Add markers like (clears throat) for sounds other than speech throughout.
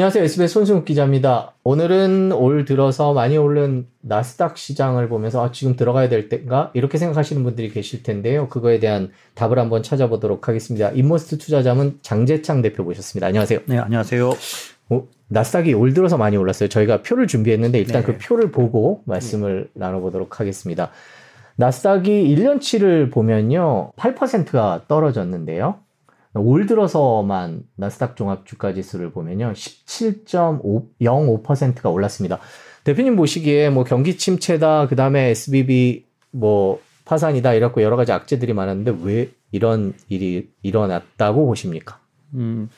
안녕하세요. SBS 손승욱 기자입니다. 오늘은 올 들어서 많이 오른 나스닥 시장을 보면서 아, 지금 들어가야 될 때인가? 이렇게 생각하시는 분들이 계실 텐데요. 그거에 대한 답을 한번 찾아보도록 하겠습니다. 인모스트 투자자문 장재창 대표 모셨습니다. 안녕하세요. 네, 안녕하세요. 어, 나스닥이 올 들어서 많이 올랐어요. 저희가 표를 준비했는데 일단 네. 그 표를 보고 말씀을 네. 나눠보도록 하겠습니다. 나스닥이 1년치를 보면요. 8%가 떨어졌는데요. 올 들어서만 나스닥 종합 주가 지수를 보면요. 17.05%가 올랐습니다. 대표님 보시기에 뭐 경기 침체다, 그 다음에 SBB 뭐 파산이다, 이렇고 여러 가지 악재들이 많았는데 왜 이런 일이 일어났다고 보십니까? 음,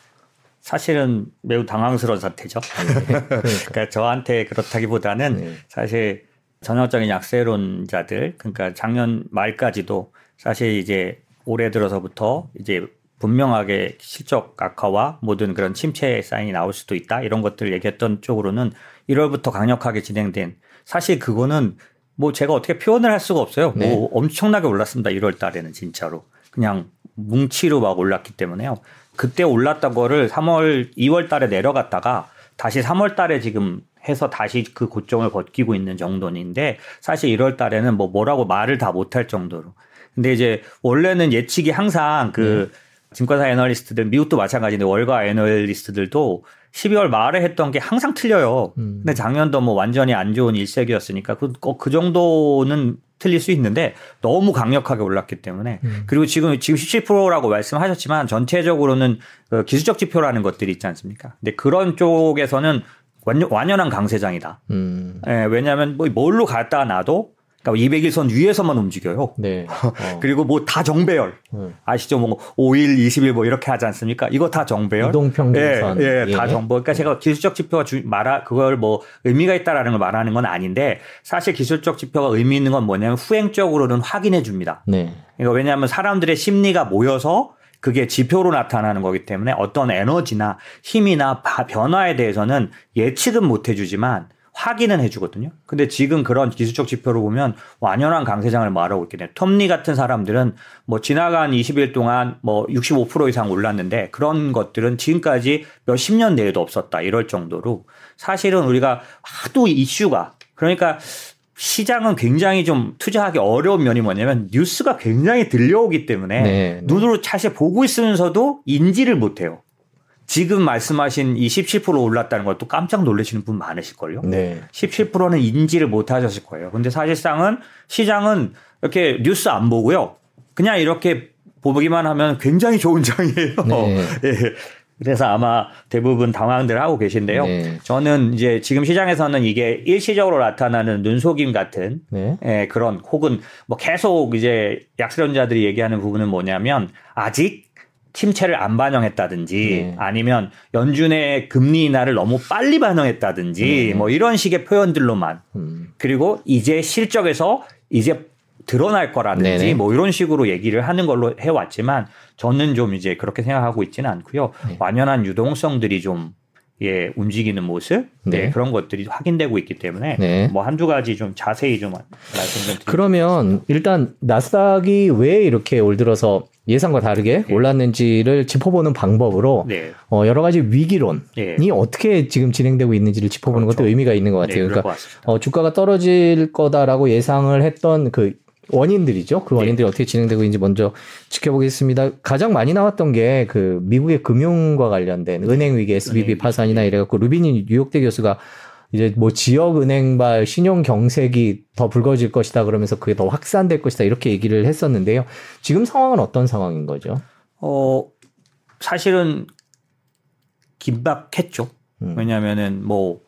사실은 매우 당황스러운 사태죠. 네, 그러니까. (laughs) 그러니까 저한테 그렇다기보다는 네. 사실 전형적인 약세론자들, 그러니까 작년 말까지도 사실 이제 올해 들어서부터 이제 분명하게 실적 악화와 모든 그런 침체 사인이 나올 수도 있다 이런 것들을 얘기했던 쪽으로는 1월부터 강력하게 진행된 사실 그거는 뭐 제가 어떻게 표현을 할 수가 없어요. 네. 뭐 엄청나게 올랐습니다. 1월 달에는 진짜로. 그냥 뭉치로 막 올랐기 때문에요. 그때 올랐던 거를 3월, 2월 달에 내려갔다가 다시 3월 달에 지금 해서 다시 그 고점을 버티고 있는 정도인데 사실 1월 달에는 뭐 뭐라고 말을 다 못할 정도로. 근데 이제 원래는 예측이 항상 그 네. 증권사 애널리스트들 미국도 마찬가지인데 월가 애널리스트들도 12월 말에 했던 게 항상 틀려요. 음. 근데 작년도 뭐 완전히 안 좋은 일색이었으니까 그, 어, 그 정도는 틀릴 수 있는데 너무 강력하게 올랐기 때문에 음. 그리고 지금 지금 17%라고 말씀하셨지만 전체적으로는 그 기술적 지표라는 것들이 있지 않습니까? 근데 그런 쪽에서는 완전, 완연한 강세장이다. 음. 예, 왜냐하면 뭐 뭘로 갔다 놔도 그러니까 200일선 위에서만 움직여요. 네. (laughs) 어. 그리고 뭐 다 정배열. 음. 아시죠? 뭐 5일, 20일 뭐 이렇게 하지 않습니까? 이거 다 정배열. 이동평균선. 예, 예, 예. 다 정보. 그러니까 제가 기술적 지표가 주, 말하 그걸 뭐 의미가 있다라는 걸 말하는 건 아닌데 사실 기술적 지표가 의미 있는 건 뭐냐면 후행적으로는 확인해 줍니다. 네. 그러니까 왜냐하면 사람들의 심리가 모여서 그게 지표로 나타나는 거기 때문에 어떤 에너지나 힘이나 변화에 대해서는 예측은 못 해주지만 확인은 해주거든요. 근데 지금 그런 기술적 지표를 보면 완연한 강세장을 말하고 있게 돼요. 텀리 같은 사람들은 뭐 지나간 20일 동안 뭐 65% 이상 올랐는데 그런 것들은 지금까지 몇십 년 내에도 없었다. 이럴 정도로 사실은 우리가 하도 이슈가 그러니까 시장은 굉장히 좀 투자하기 어려운 면이 뭐냐면 뉴스가 굉장히 들려오기 때문에 네, 네. 눈으로 사실 보고 있으면서도 인지를 못해요. 지금 말씀하신 이 17% 올랐다는 걸또 깜짝 놀라시는 분 많으실걸요? 네. 17%는 인지를 못 하셨을 거예요. 근데 사실상은 시장은 이렇게 뉴스 안 보고요. 그냥 이렇게 보기만 하면 굉장히 좋은 장이에요. 네. (laughs) 예. 그래서 아마 대부분 당황들 하고 계신데요. 네. 저는 이제 지금 시장에서는 이게 일시적으로 나타나는 눈속임 같은 네. 예, 그런 혹은 뭐 계속 이제 약세론자들이 얘기하는 부분은 뭐냐면 아직 침체를 안 반영했다든지 네. 아니면 연준의 금리 인하를 너무 빨리 반영했다든지 네. 뭐 이런 식의 표현들로만 음. 그리고 이제 실적에서 이제 드러날 거라든지 네네. 뭐 이런 식으로 얘기를 하는 걸로 해왔지만 저는 좀 이제 그렇게 생각하고 있지는 않고요. 네. 완연한 유동성들이 좀 예, 움직이는 모습 네. 네. 그런 것들이 확인되고 있기 때문에 네. 뭐 한두 가지 좀 자세히 좀 말씀 좀 그러면 일단 나스닥이 왜 이렇게 올 들어서 예상과 다르게 네. 올랐는지를 짚어보는 방법으로 네. 어, 여러 가지 위기론이 네. 어떻게 지금 진행되고 있는지를 짚어보는 그렇죠. 것도 의미가 있는 것 같아요. 그러니까 어, 주가가 떨어질 거다라고 예상을 했던 그 원인들이죠. 그 원인들이 네. 어떻게 진행되고 있는지 먼저 지켜보겠습니다. 가장 많이 나왔던 게 그 미국의 금융과 관련된 은행 위기, SBB 파산이나 이래갖고 루비니 뉴욕대 교수가 이제 뭐 지역 은행발 신용 경색이 더 불거질 것이다 그러면서 그게 더 확산될 것이다 이렇게 얘기를 했었는데요. 지금 상황은 어떤 상황인 거죠? 어 사실은 긴박했죠. 음. 왜냐하면은 뭐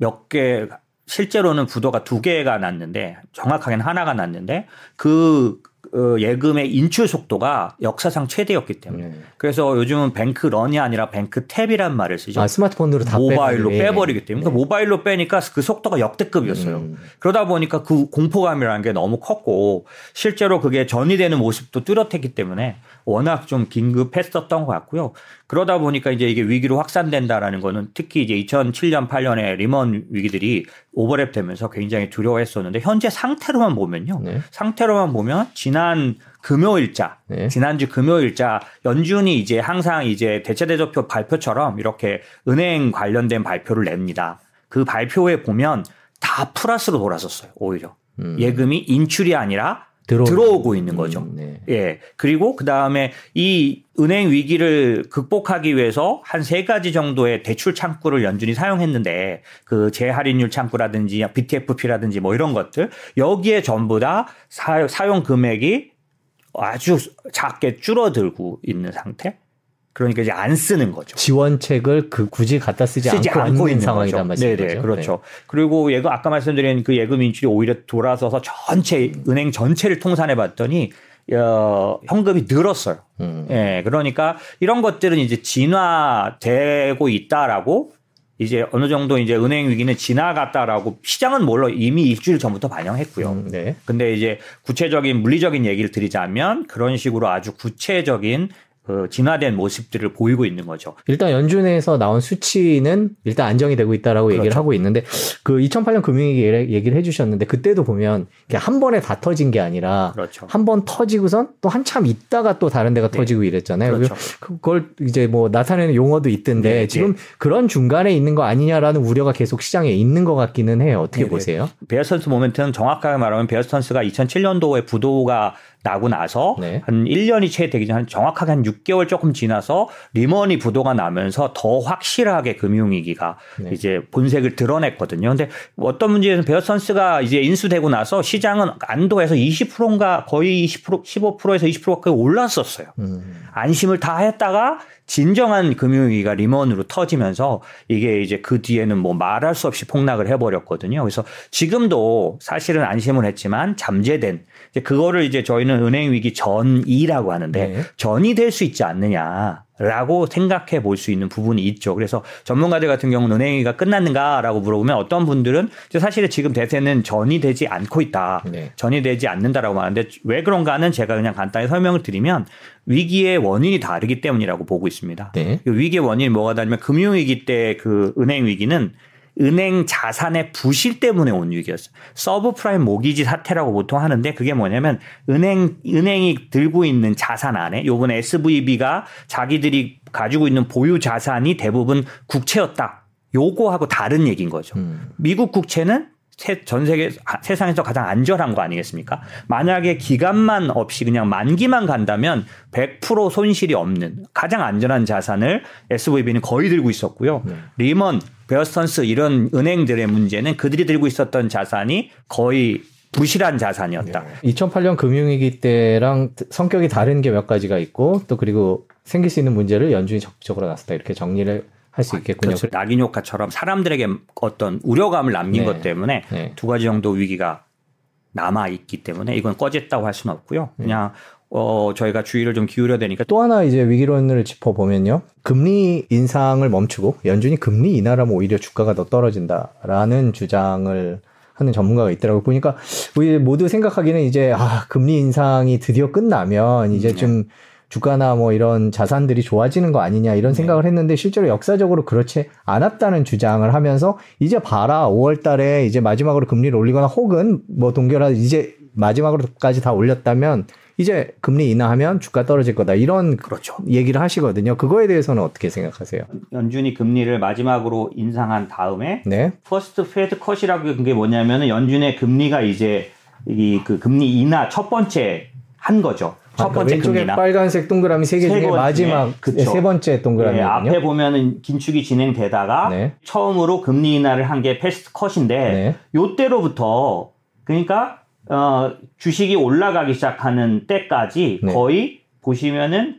몇 개 실제로는 부도가 두 개가 났는데 정확하게는 하나가 났는데 그 어, 예금의 인출 속도가 역사상 최대였기 때문에 네. 그래서 요즘은 뱅크 런이 아니라 뱅크 탭이란 말을 쓰죠. 아, 스마트폰으로 다 모바일로 빼버리. 빼버리기 때문에 네. 모바일로 빼니까 그 속도가 역대급이었어요. 음. 그러다 보니까 그 공포감이라는 게 너무 컸고 실제로 그게 전이되는 모습도 뚜렷했기 때문에 워낙 좀 긴급했었던 것 같고요. 그러다 보니까 이제 이게 위기로 확산된다라는 거는 특히 이제 2007년 8년에 리먼 위기들이 오버랩 되면서 굉장히 두려워했었는데 현재 상태로만 보면요. 네. 상태로만 보면 지난 금요일자 네. 지난주 금요일자 연준이 이제 항상 이제 대체대조표 발표처럼 이렇게 은행 관련된 발표를 냅니다. 그 발표에 보면 다 플러스로 돌아섰어요. 오히려 음. 예금이 인출이 아니라 들어오 들어오고 있는 거죠. 음, 네. 예. 그리고 그 다음에 이 은행 위기를 극복하기 위해서 한 세 가지 정도의 대출 창구를 연준이 사용했는데 그 재할인율 창구라든지 BTFP라든지 뭐 이런 것들 여기에 전부 다 사, 사용 금액이 아주 작게 줄어들고 있는 상태. 그러니까 이제 안 쓰는 거죠. 지원책을 그 굳이 갖다 쓰지, 쓰지 않고, 않고 있는 상황이란 말씀이죠. 네네 그렇죠. 네. 그리고 예금 아까 말씀드린 그 예금 인출이 오히려 돌아서서 전체 은행 전체를 통산해 봤더니 어, 현금이 늘었어요. 음. 예, 그러니까 이런 것들은 이제 진화되고 있다라고 이제 어느 정도 이제 은행 위기는 지나갔다라고 시장은 몰라 이미 일주일 전부터 반영했고요. 음, 네. 근데 이제 구체적인 물리적인 얘기를 드리자면 그런 식으로 아주 구체적인 그 진화된 모습들을 보이고 있는 거죠. 일단 연준에서 나온 수치는 일단 안정이 되고 있다라고 그렇죠. 얘기를 하고 있는데 그 2008년 금융위기 얘기를 해주셨는데 그때도 보면 한 번에 다 터진 게 아니라 그렇죠. 한번 터지고선 또 한참 있다가 또 다른 데가 네. 터지고 이랬잖아요. 그렇죠. 그걸 이제 뭐 나타내는 용어도 있던데 네, 네. 지금 네. 그런 중간에 있는 거 아니냐라는 우려가 계속 시장에 있는 것 같기는 해요. 어떻게 네, 네. 보세요? 베어스턴스 moment는 정확하게 말하면 베어스턴스가 2007년도에 부도가 나고 나서 네. 한 1년이 채 되기 전 정확하게 한 6개월 조금 지나서 리먼이 부도가 나면서 더 확실하게 금융위기가 네. 이제 본색을 드러냈거든요. 근데 어떤 문제에서 베어선스가 이제 인수되고 나서 시장은 안도해서 20%인가 거의 20% 15%에서 20%까지 올랐었어요. 음. 안심을 다 했다가 진정한 금융위기가 리먼으로 터지면서 이게 이제 그 뒤에는 뭐 말할 수 없이 폭락을 해버렸거든요. 그래서 지금도 사실은 안심을 했지만 잠재된 이제 그거를 이제 저희는 은행 위기 전이라고 하는데 네. 전이 될 수 있지 않느냐. 라고 생각해 볼 수 있는 부분이 있죠. 그래서 전문가들 같은 경우는 은행위가 끝났는가라고 물어보면 어떤 분들은 사실은 지금 대세는 전이 되지 않고 있다. 네. 전이 되지 않는다라고 말하는데 왜 그런가는 제가 그냥 간단히 설명을 드리면 위기의 원인이 다르기 때문이라고 보고 있습니다. 네. 그 위기의 원인이 뭐가 다르면 금융위기 때 그 은행 위기는 은행 자산의 부실 때문에 온 위기였어요. 서브프라임 모기지 사태라고 보통 하는데 그게 뭐냐면 은행 은행이 들고 있는 자산 안에 요번에 SVB가 자기들이 가지고 있는 보유 자산이 대부분 국채였다. 요거하고 다른 얘기인 거죠. 음. 미국 국채는 전 세계 세상에서 가장 안전한 거 아니겠습니까? 만약에 기간만 없이 그냥 만기만 간다면 100% 손실이 없는 가장 안전한 자산을 SVB는 거의 들고 있었고요. 네. 리먼, 베어스턴스 이런 은행들의 문제는 그들이 들고 있었던 자산이 거의 부실한 자산이었다. 네. 2008년 금융위기 때랑 성격이 다른 게 몇 가지가 있고 또 그리고 생길 수 있는 문제를 연준이 적극적으로 나섰다 이렇게 정리를 할 수 있겠군요. 그렇죠. 낙인 효과처럼 사람들에게 어떤 우려감을 남긴 네. 것 때문에 네. 두 가지 정도 위기가 남아 있기 때문에 이건 꺼졌다고 할 수는 없고요. 네. 그냥 어 저희가 주의를 좀 기울여야 되니까 또 하나 이제 위기론을 짚어 보면요. 금리 인상을 멈추고 연준이 금리 인하라면 오히려 주가가 더 떨어진다라는 주장을 하는 전문가가 있더라고요. 보니까 우리 모두 생각하기는 이제 아 금리 인상이 드디어 끝나면 이제 음, 네. 좀 주가나 뭐 이런 자산들이 좋아지는 거 아니냐 이런 네. 생각을 했는데 실제로 역사적으로 그렇지 않았다는 주장을 하면서 이제 봐라 5월 달에 이제 마지막으로 금리를 올리거나 혹은 뭐 동결하 이제 마지막으로까지 다 올렸다면 이제 금리 인하하면 주가 떨어질 거다 이런 그렇죠. 얘기를 하시거든요. 그거에 대해서는 어떻게 생각하세요? 연준이 금리를 마지막으로 인상한 다음에 네. first Fed cut이라고 게 뭐냐면은 연준의 금리가 이제 이 그 금리 인하 첫 번째 한 거죠. 첫 번째 왼쪽에 금리나. 빨간색 동그라미 세 개 중에 번째, 마지막 네, 세 번째 동그라미. 네, 앞에 보면은 긴축이 진행되다가 네. 처음으로 금리 인하를 한 게 first cut인데 네. 요때로부터 그러니까 어, 주식이 올라가기 시작하는 때까지 네. 거의 보시면은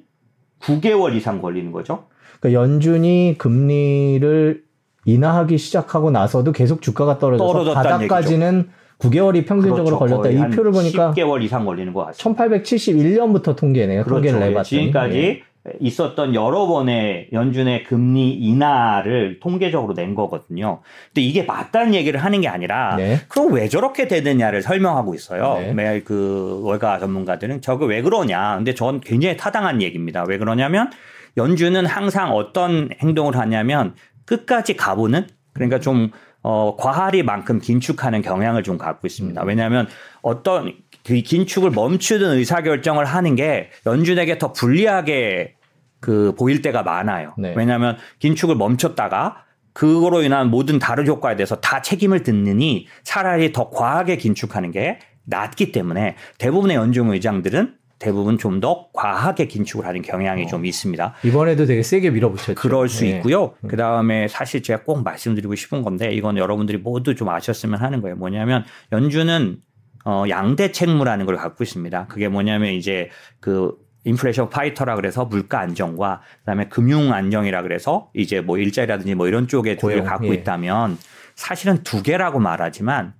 9개월 이상 걸리는 거죠. 그러니까 연준이 금리를 인하하기 시작하고 나서도 계속 주가가 떨어져서 바닥까지는 얘기죠. 9개월이 평균적으로 그렇죠. 걸렸다. 이 표를 보니까 10개월 이상 걸리는 것 같습니다. 1871년부터 통계네요. 그렇죠. 통계를 내봤더니. 지금까지 네. 있었던 여러 번의 연준의 금리 인하를 통계적으로 낸 거거든요. 근데 이게 맞다는 얘기를 하는 게 아니라 네. 그럼 왜 저렇게 되느냐를 설명하고 있어요. 네. 매일 그 월가 전문가들은 저거 왜 그러냐. 근데 전 굉장히 타당한 얘기입니다. 왜 그러냐면 연준은 항상 어떤 행동을 하냐면 끝까지 가보는 그러니까 좀 어, 과하리만큼 긴축하는 경향을 좀 갖고 있습니다. 음. 왜냐하면 어떤 그 긴축을 멈추는 의사 결정을 하는 게 연준에게 더 불리하게 그 보일 때가 많아요. 네. 왜냐하면 긴축을 멈췄다가 그거로 인한 모든 다른 효과에 대해서 다 책임을 듣느니 차라리 더 과하게 긴축하는 게 낫기 때문에 대부분의 연중 의장들은 대부분 좀 더 과하게 긴축을 하는 경향이 어. 좀 있습니다. 이번에도 되게 세게 밀어붙였죠. 그럴 수 네. 있고요. 그 다음에 사실 제가 꼭 말씀드리고 싶은 건데 이건 여러분들이 모두 좀 아셨으면 하는 거예요. 뭐냐면 연준은 어, 양대 책무라는 걸 갖고 있습니다. 그게 뭐냐면 이제 그 인플레이션 파이터라 그래서 물가 안정과 그다음에 금융 안정이라 그래서 이제 뭐 일자리라든지 뭐 이런 쪽에 두개 갖고 예. 있다면 사실은 두 개라고 말하지만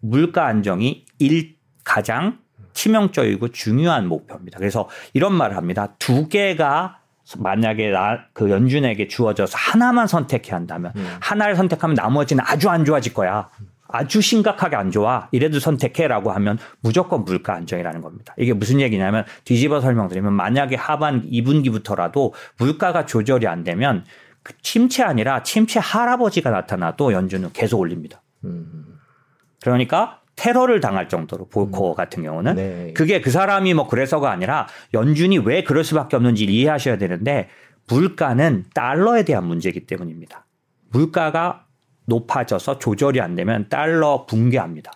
물가 안정이 일 가장 치명적이고 중요한 목표입니다. 그래서 이런 말을 합니다. 두 개가 만약에 나, 그 연준에게 주어져서 하나만 선택해야 한다면 음. 하나를 선택하면 나머지는 아주 안 좋아질 거야. 아주 심각하게 안 좋아. 이래도 선택해라고 하면 무조건 물가 안정이라는 겁니다. 이게 무슨 얘기냐면 뒤집어 설명드리면 만약에 하반 2분기부터라도 물가가 조절이 안 되면 그 침체 아니라 침체 할아버지가 나타나도 연준은 계속 올립니다. 음. 그러니까 테러를 당할 정도로 볼코 음. 같은 경우는 네. 그게 그 사람이 뭐 그래서가 아니라 연준이 왜 그럴 수밖에 없는지 이해하셔야 되는데 물가는 달러에 대한 문제이기 때문입니다. 물가가 높아져서 조절이 안 되면 달러 붕괴합니다.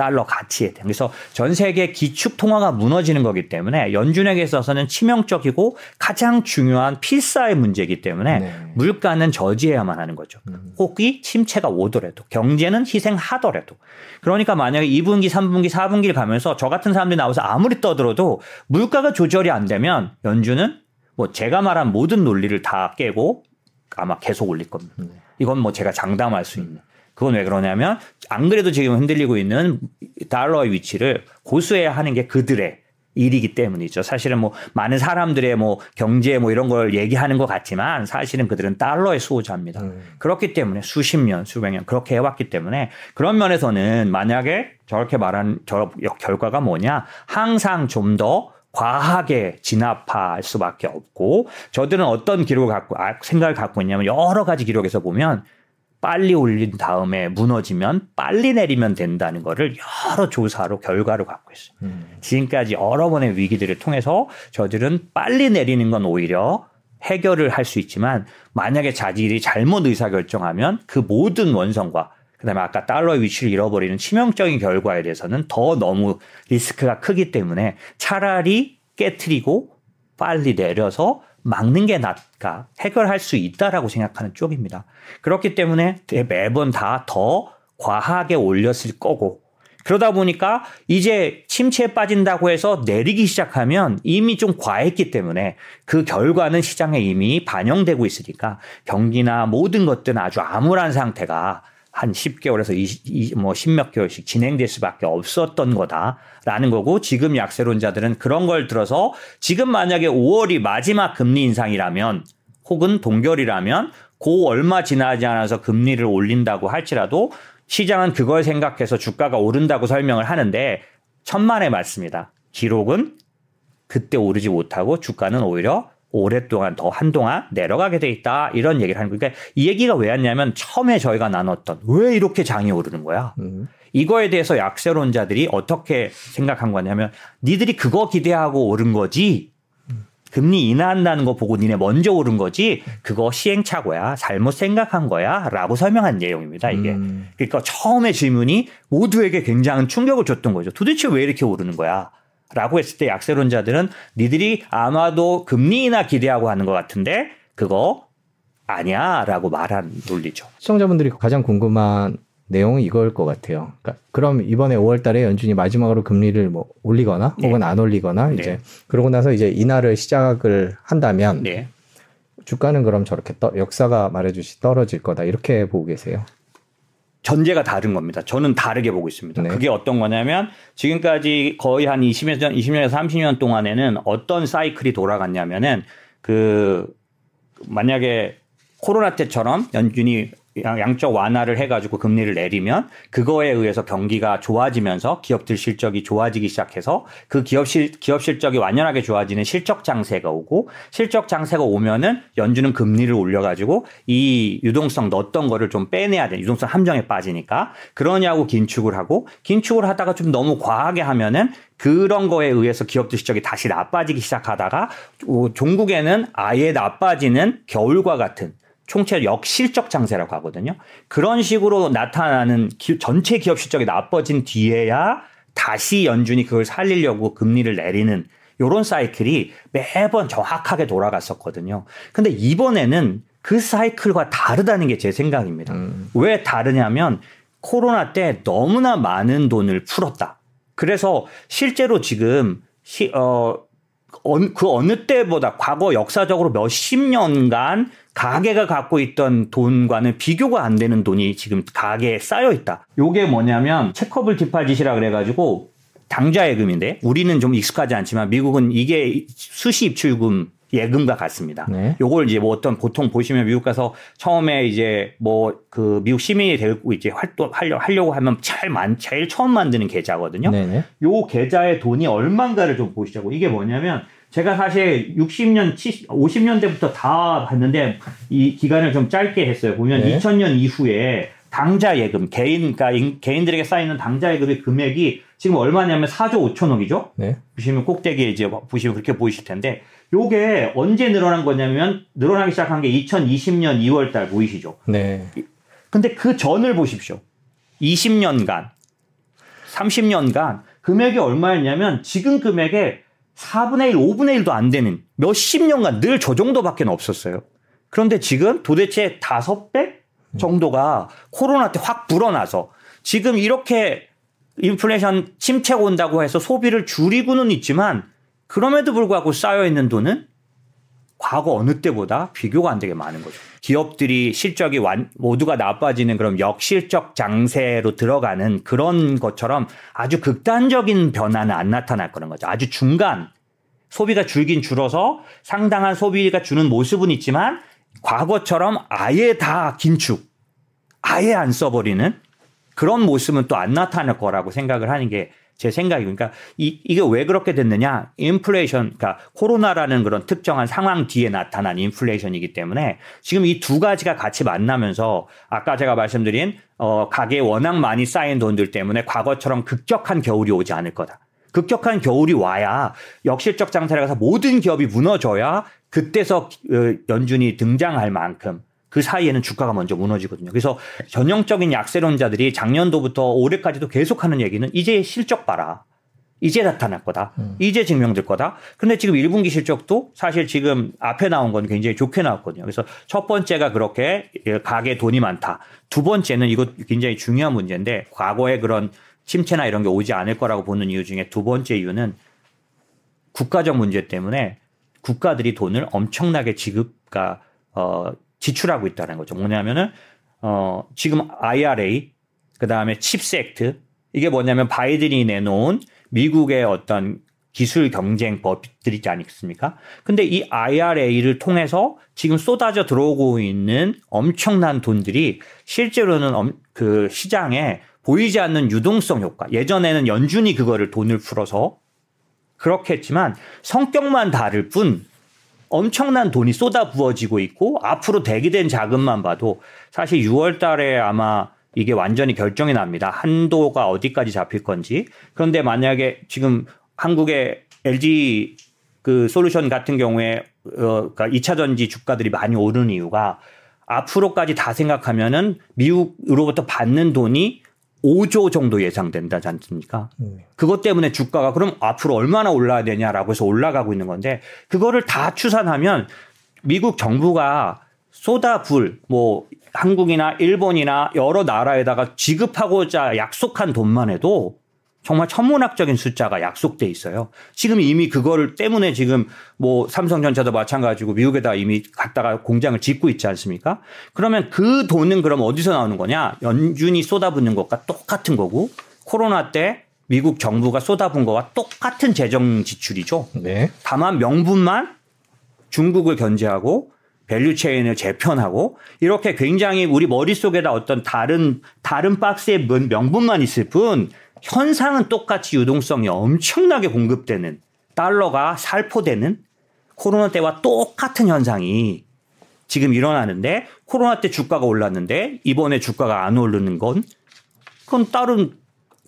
달러 가치에 대한. 그래서 전 세계 기축 통화가 무너지는 거기 때문에 연준에게 있어서는 치명적이고 가장 중요한 필사의 문제이기 때문에 네. 물가는 저지해야만 하는 거죠. 음. 혹이 침체가 오더라도 경제는 희생하더라도. 그러니까 만약에 2분기, 3분기, 4분기를 가면서 저 같은 사람들이 나와서 아무리 떠들어도 물가가 조절이 안 되면 연준은 뭐 제가 말한 모든 논리를 다 깨고 아마 계속 올릴 겁니다. 네. 이건 뭐 제가 장담할 수 있는. 그건 왜 그러냐면 안 그래도 지금 흔들리고 있는 달러의 위치를 고수해야 하는 게 그들의 일이기 때문이죠. 사실은 뭐 많은 사람들의 뭐 경제 뭐 이런 걸 얘기하는 것 같지만 사실은 그들은 달러의 수호자입니다. 음. 그렇기 때문에 수십 년, 수백 년 그렇게 해왔기 때문에 그런 면에서는 만약에 저렇게 말한 저 결과가 뭐냐 항상 좀더 과하게 진압할 수밖에 없고 저들은 어떤 기록을 갖고 아, 생각을 갖고 있냐면 여러 가지 기록에서 보면 빨리 올린 다음에 무너지면 빨리 내리면 된다는 거를 여러 조사로 결과로 갖고 있어요. 음. 지금까지 여러 번의 위기들을 통해서 저들은 빨리 내리는 건 오히려 해결을 할 수 있지만 만약에 자질이 잘못 의사결정하면 그 모든 원성과 그다음에 아까 달러의 위치를 잃어버리는 치명적인 결과에 대해서는 더 너무 리스크가 크기 때문에 차라리 깨트리고 빨리 내려서 막는 게 낫까 해결할 수 있다라고 생각하는 쪽입니다. 그렇기 때문에 매번 다 더 과하게 올렸을 거고 그러다 보니까 이제 침체에 빠진다고 해서 내리기 시작하면 이미 좀 과했기 때문에 그 결과는 시장에 이미 반영되고 있으니까 경기나 모든 것들은 아주 암울한 상태가 한 10개월에서 20, 뭐 10몇 개월씩 진행될 수밖에 없었던 거다라는 거고 지금 약세론자들은 그런 걸 들어서 지금 만약에 5월이 마지막 금리 인상이라면 혹은 동결이라면 고 얼마 지나지 않아서 금리를 올린다고 할지라도 시장은 그걸 생각해서 주가가 오른다고 설명을 하는데 천만의 말씀이다. 기록은 그때 오르지 못하고 주가는 오히려 오랫동안 더 한동안 내려가게 돼 있다. 이런 얘기를 하는 거니까 그러니까 이 얘기가 왜 왔냐면 처음에 저희가 나눴던 왜 이렇게 장이 오르는 거야? 음. 이거에 대해서 약세론자들이 어떻게 생각한 거냐면 니들이 그거 기대하고 오른 거지? 금리 인하한다는 거 보고 니네 먼저 오른 거지? 그거 시행착오야. 잘못 생각한 거야? 라고 설명한 내용입니다 이게. 음. 그러니까 처음에 질문이 모두에게 굉장한 충격을 줬던 거죠. 도대체 왜 이렇게 오르는 거야 라고 했을 때 약세론자들은 니들이 아마도 금리 인하 기대하고 하는 것 같은데 그거 아니야 라고 말한 논리죠. 시청자분들이 가장 궁금한 내용은 이걸 것 같아요. 그러니까 그럼 이번에 5월 달에 연준이 마지막으로 금리를 뭐 올리거나 네. 혹은 안 올리거나 네. 이제 그러고 나서 이제 인하를 시작을 한다면 네. 주가는 그럼 저렇게 떠, 역사가 말해주시 떨어질 거다 이렇게 보고 계세요. 전제가 다른 겁니다. 저는 다르게 보고 있습니다. 네. 그게 어떤 거냐면 지금까지 거의 한 20년, 20년에서 30년 동안에는 어떤 사이클이 돌아갔냐면은 그 만약에 코로나 때처럼 연준이 양적 완화를 해가지고 금리를 내리면 그거에 의해서 경기가 좋아지면서 기업들 실적이 좋아지기 시작해서 그 기업 실 기업 실적이 완연하게 좋아지는 실적 장세가 오고 실적 장세가 오면은 연준은 금리를 올려가지고 이 유동성 넣었던 거를 좀 빼내야 돼. 유동성 함정에 빠지니까. 그러냐고 긴축을 하고 긴축을 하다가 좀 너무 과하게 하면은 그런 거에 의해서 기업들 실적이 다시 나빠지기 시작하다가 종국에는 아예 나빠지는 겨울과 같은 총체 역실적 장세라고 하거든요. 그런 식으로 나타나는 기, 전체 기업 실적이 나빠진 뒤에야 다시 연준이 그걸 살리려고 금리를 내리는 요런 사이클이 매번 정확하게 돌아갔었거든요. 근데 이번에는 그 사이클과 다르다는 게 제 생각입니다. 음. 왜 다르냐면 코로나 때 너무나 많은 돈을 풀었다. 그래서 실제로 지금 시, 어, 그 어느 때보다 과거 역사적으로 몇십 년간 가게가 갖고 있던 돈과는 비교가 안 되는 돈이 지금 가게에 쌓여 있다. 요게 뭐냐면 체커블 디파짓이라 그래가지고 당좌 예금인데 우리는 좀 익숙하지 않지만 미국은 이게 수시 입출금 예금과 같습니다. 네. 요걸 이제 뭐 어떤 보통 보시면 미국 가서 처음에 이제 뭐 그 미국 시민이 되고 이제 활동 하려 하려고 하면 제일 만 제일 처음 만드는 계좌거든요. 네네. 요 계좌의 돈이 얼마인가를 좀 보시자고. 이게 뭐냐면 제가 사실 60년, 70, 50년대부터 다 봤는데 이 기간을 좀 짧게 했어요. 보면 네. 2000년 이후에 당자 예금, 개인, 그러니까 개인들에게 쌓이는 당자 예금의 금액이 지금 얼마냐면 4조 5천억이죠. 네. 보시면 꼭대기에 이제 보시면 그렇게 보이실 텐데 요게 언제 늘어난 거냐면 늘어나기 시작한 게 2020년 2월 달 보이시죠? 네. 근데 그 전을 보십시오. 20년간, 30년간 금액이 얼마였냐면 지금 금액에 4분의 1, 5분의 1도 안 되는 몇십 년간 늘 저 정도밖에 없었어요. 그런데 지금 도대체 5배 정도가 코로나 때 확 불어나서 지금 이렇게 인플레이션 침체가 온다고 해서 소비를 줄이고는 있지만 그럼에도 불구하고 쌓여 있는 돈은 과거 어느 때보다 비교가 안 되게 많은 거죠. 기업들이 실적이 완, 모두가 나빠지는 그런 역실적 장세로 들어가는 그런 것처럼 아주 극단적인 변화는 안 나타날 거는 거죠. 아주 중간 소비가 줄긴 줄어서 상당한 소비가 주는 모습은 있지만 과거처럼 아예 다 긴축, 아예 안 써버리는 그런 모습은 또 안 나타날 거라고 생각을 하는 게 제 생각이고, 그러니까 이, 이게 왜 그렇게 됐느냐? 인플레이션, 그러니까 코로나라는 그런 특정한 상황 뒤에 나타난 인플레이션이기 때문에 지금 이 두 가지가 같이 만나면서 아까 제가 말씀드린 어, 가게에 워낙 많이 쌓인 돈들 때문에 과거처럼 급격한 겨울이 오지 않을 거다. 급격한 겨울이 와야 역실적 장사를 가서 모든 기업이 무너져야 그때서 어, 연준이 등장할 만큼 그 사이에는 주가가 먼저 무너지거든요. 그래서 전형적인 약세론자들이 작년도부터 올해까지도 계속하는 얘기는 이제 실적 봐라. 이제 나타날 거다. 음. 이제 증명될 거다. 근데 지금 1분기 실적도 사실 지금 앞에 나온 건 굉장히 좋게 나왔거든요. 그래서 첫 번째가 그렇게 가게 돈이 많다. 두 번째는 이거 굉장히 중요한 문제인데 과거에 그런 침체나 이런 게 오지 않을 거라고 보는 이유 중에 두 번째 이유는 국가적 문제 때문에 국가들이 돈을 엄청나게 지급가 어 지출하고 있다는 거죠. 뭐냐면은 어 지금 IRA 그다음에 CHIPS Act 이게 뭐냐면 바이든이 내놓은 미국의 어떤 기술 경쟁법들이 있지 않습니까? 근데 이 IRA를 통해서 지금 쏟아져 들어오고 있는 엄청난 돈들이 실제로는 그 시장에 보이지 않는 유동성 효과. 예전에는 연준이 그거를 돈을 풀어서 그렇게 했지만 성격만 다를 뿐 엄청난 돈이 쏟아 부어지고 있고 앞으로 대기된 자금만 봐도 사실 6월 달에 아마 이게 완전히 결정이 납니다. 한도가 어디까지 잡힐 건지. 그런데 만약에 지금 한국의 LG 그 솔루션 같은 경우에 어 그러니까 2차 전지 주가들이 많이 오르는 이유가 앞으로까지 다 생각하면은 미국으로부터 받는 돈이 5조 정도 예상된다지 않습니까? 음. 그것 때문에 주가가 그럼 앞으로 얼마나 올라야 되냐라고 해서 올라가고 있는 건데 그거를 다 추산하면 미국 정부가 쏟아불 뭐 한국이나 일본이나 여러 나라에다가 지급하고자 약속한 돈만 해도 정말 천문학적인 숫자가 약속돼 있어요. 지금 이미 그거를 때문에 지금 뭐 삼성전자도 마찬가지고 미국에다 이미 갖다가 공장을 짓고 있지 않습니까? 그러면 그 돈은 그럼 어디서 나오는 거냐? 연준이 쏟아붓는 것과 똑같은 거고 코로나 때 미국 정부가 쏟아부은 거와 똑같은 재정 지출이죠. 네. 다만 명분만 중국을 견제하고 value chain을 재편하고 이렇게 굉장히 우리 머릿속에다 어떤 다른 다른 박스의 명분만 있을 뿐 현상은 똑같이 유동성이 엄청나게 공급되는 달러가 살포되는 코로나 때와 똑같은 현상이 지금 일어나는데 코로나 때 주가가 올랐는데 이번에 주가가 안 오르는 건 그건 다른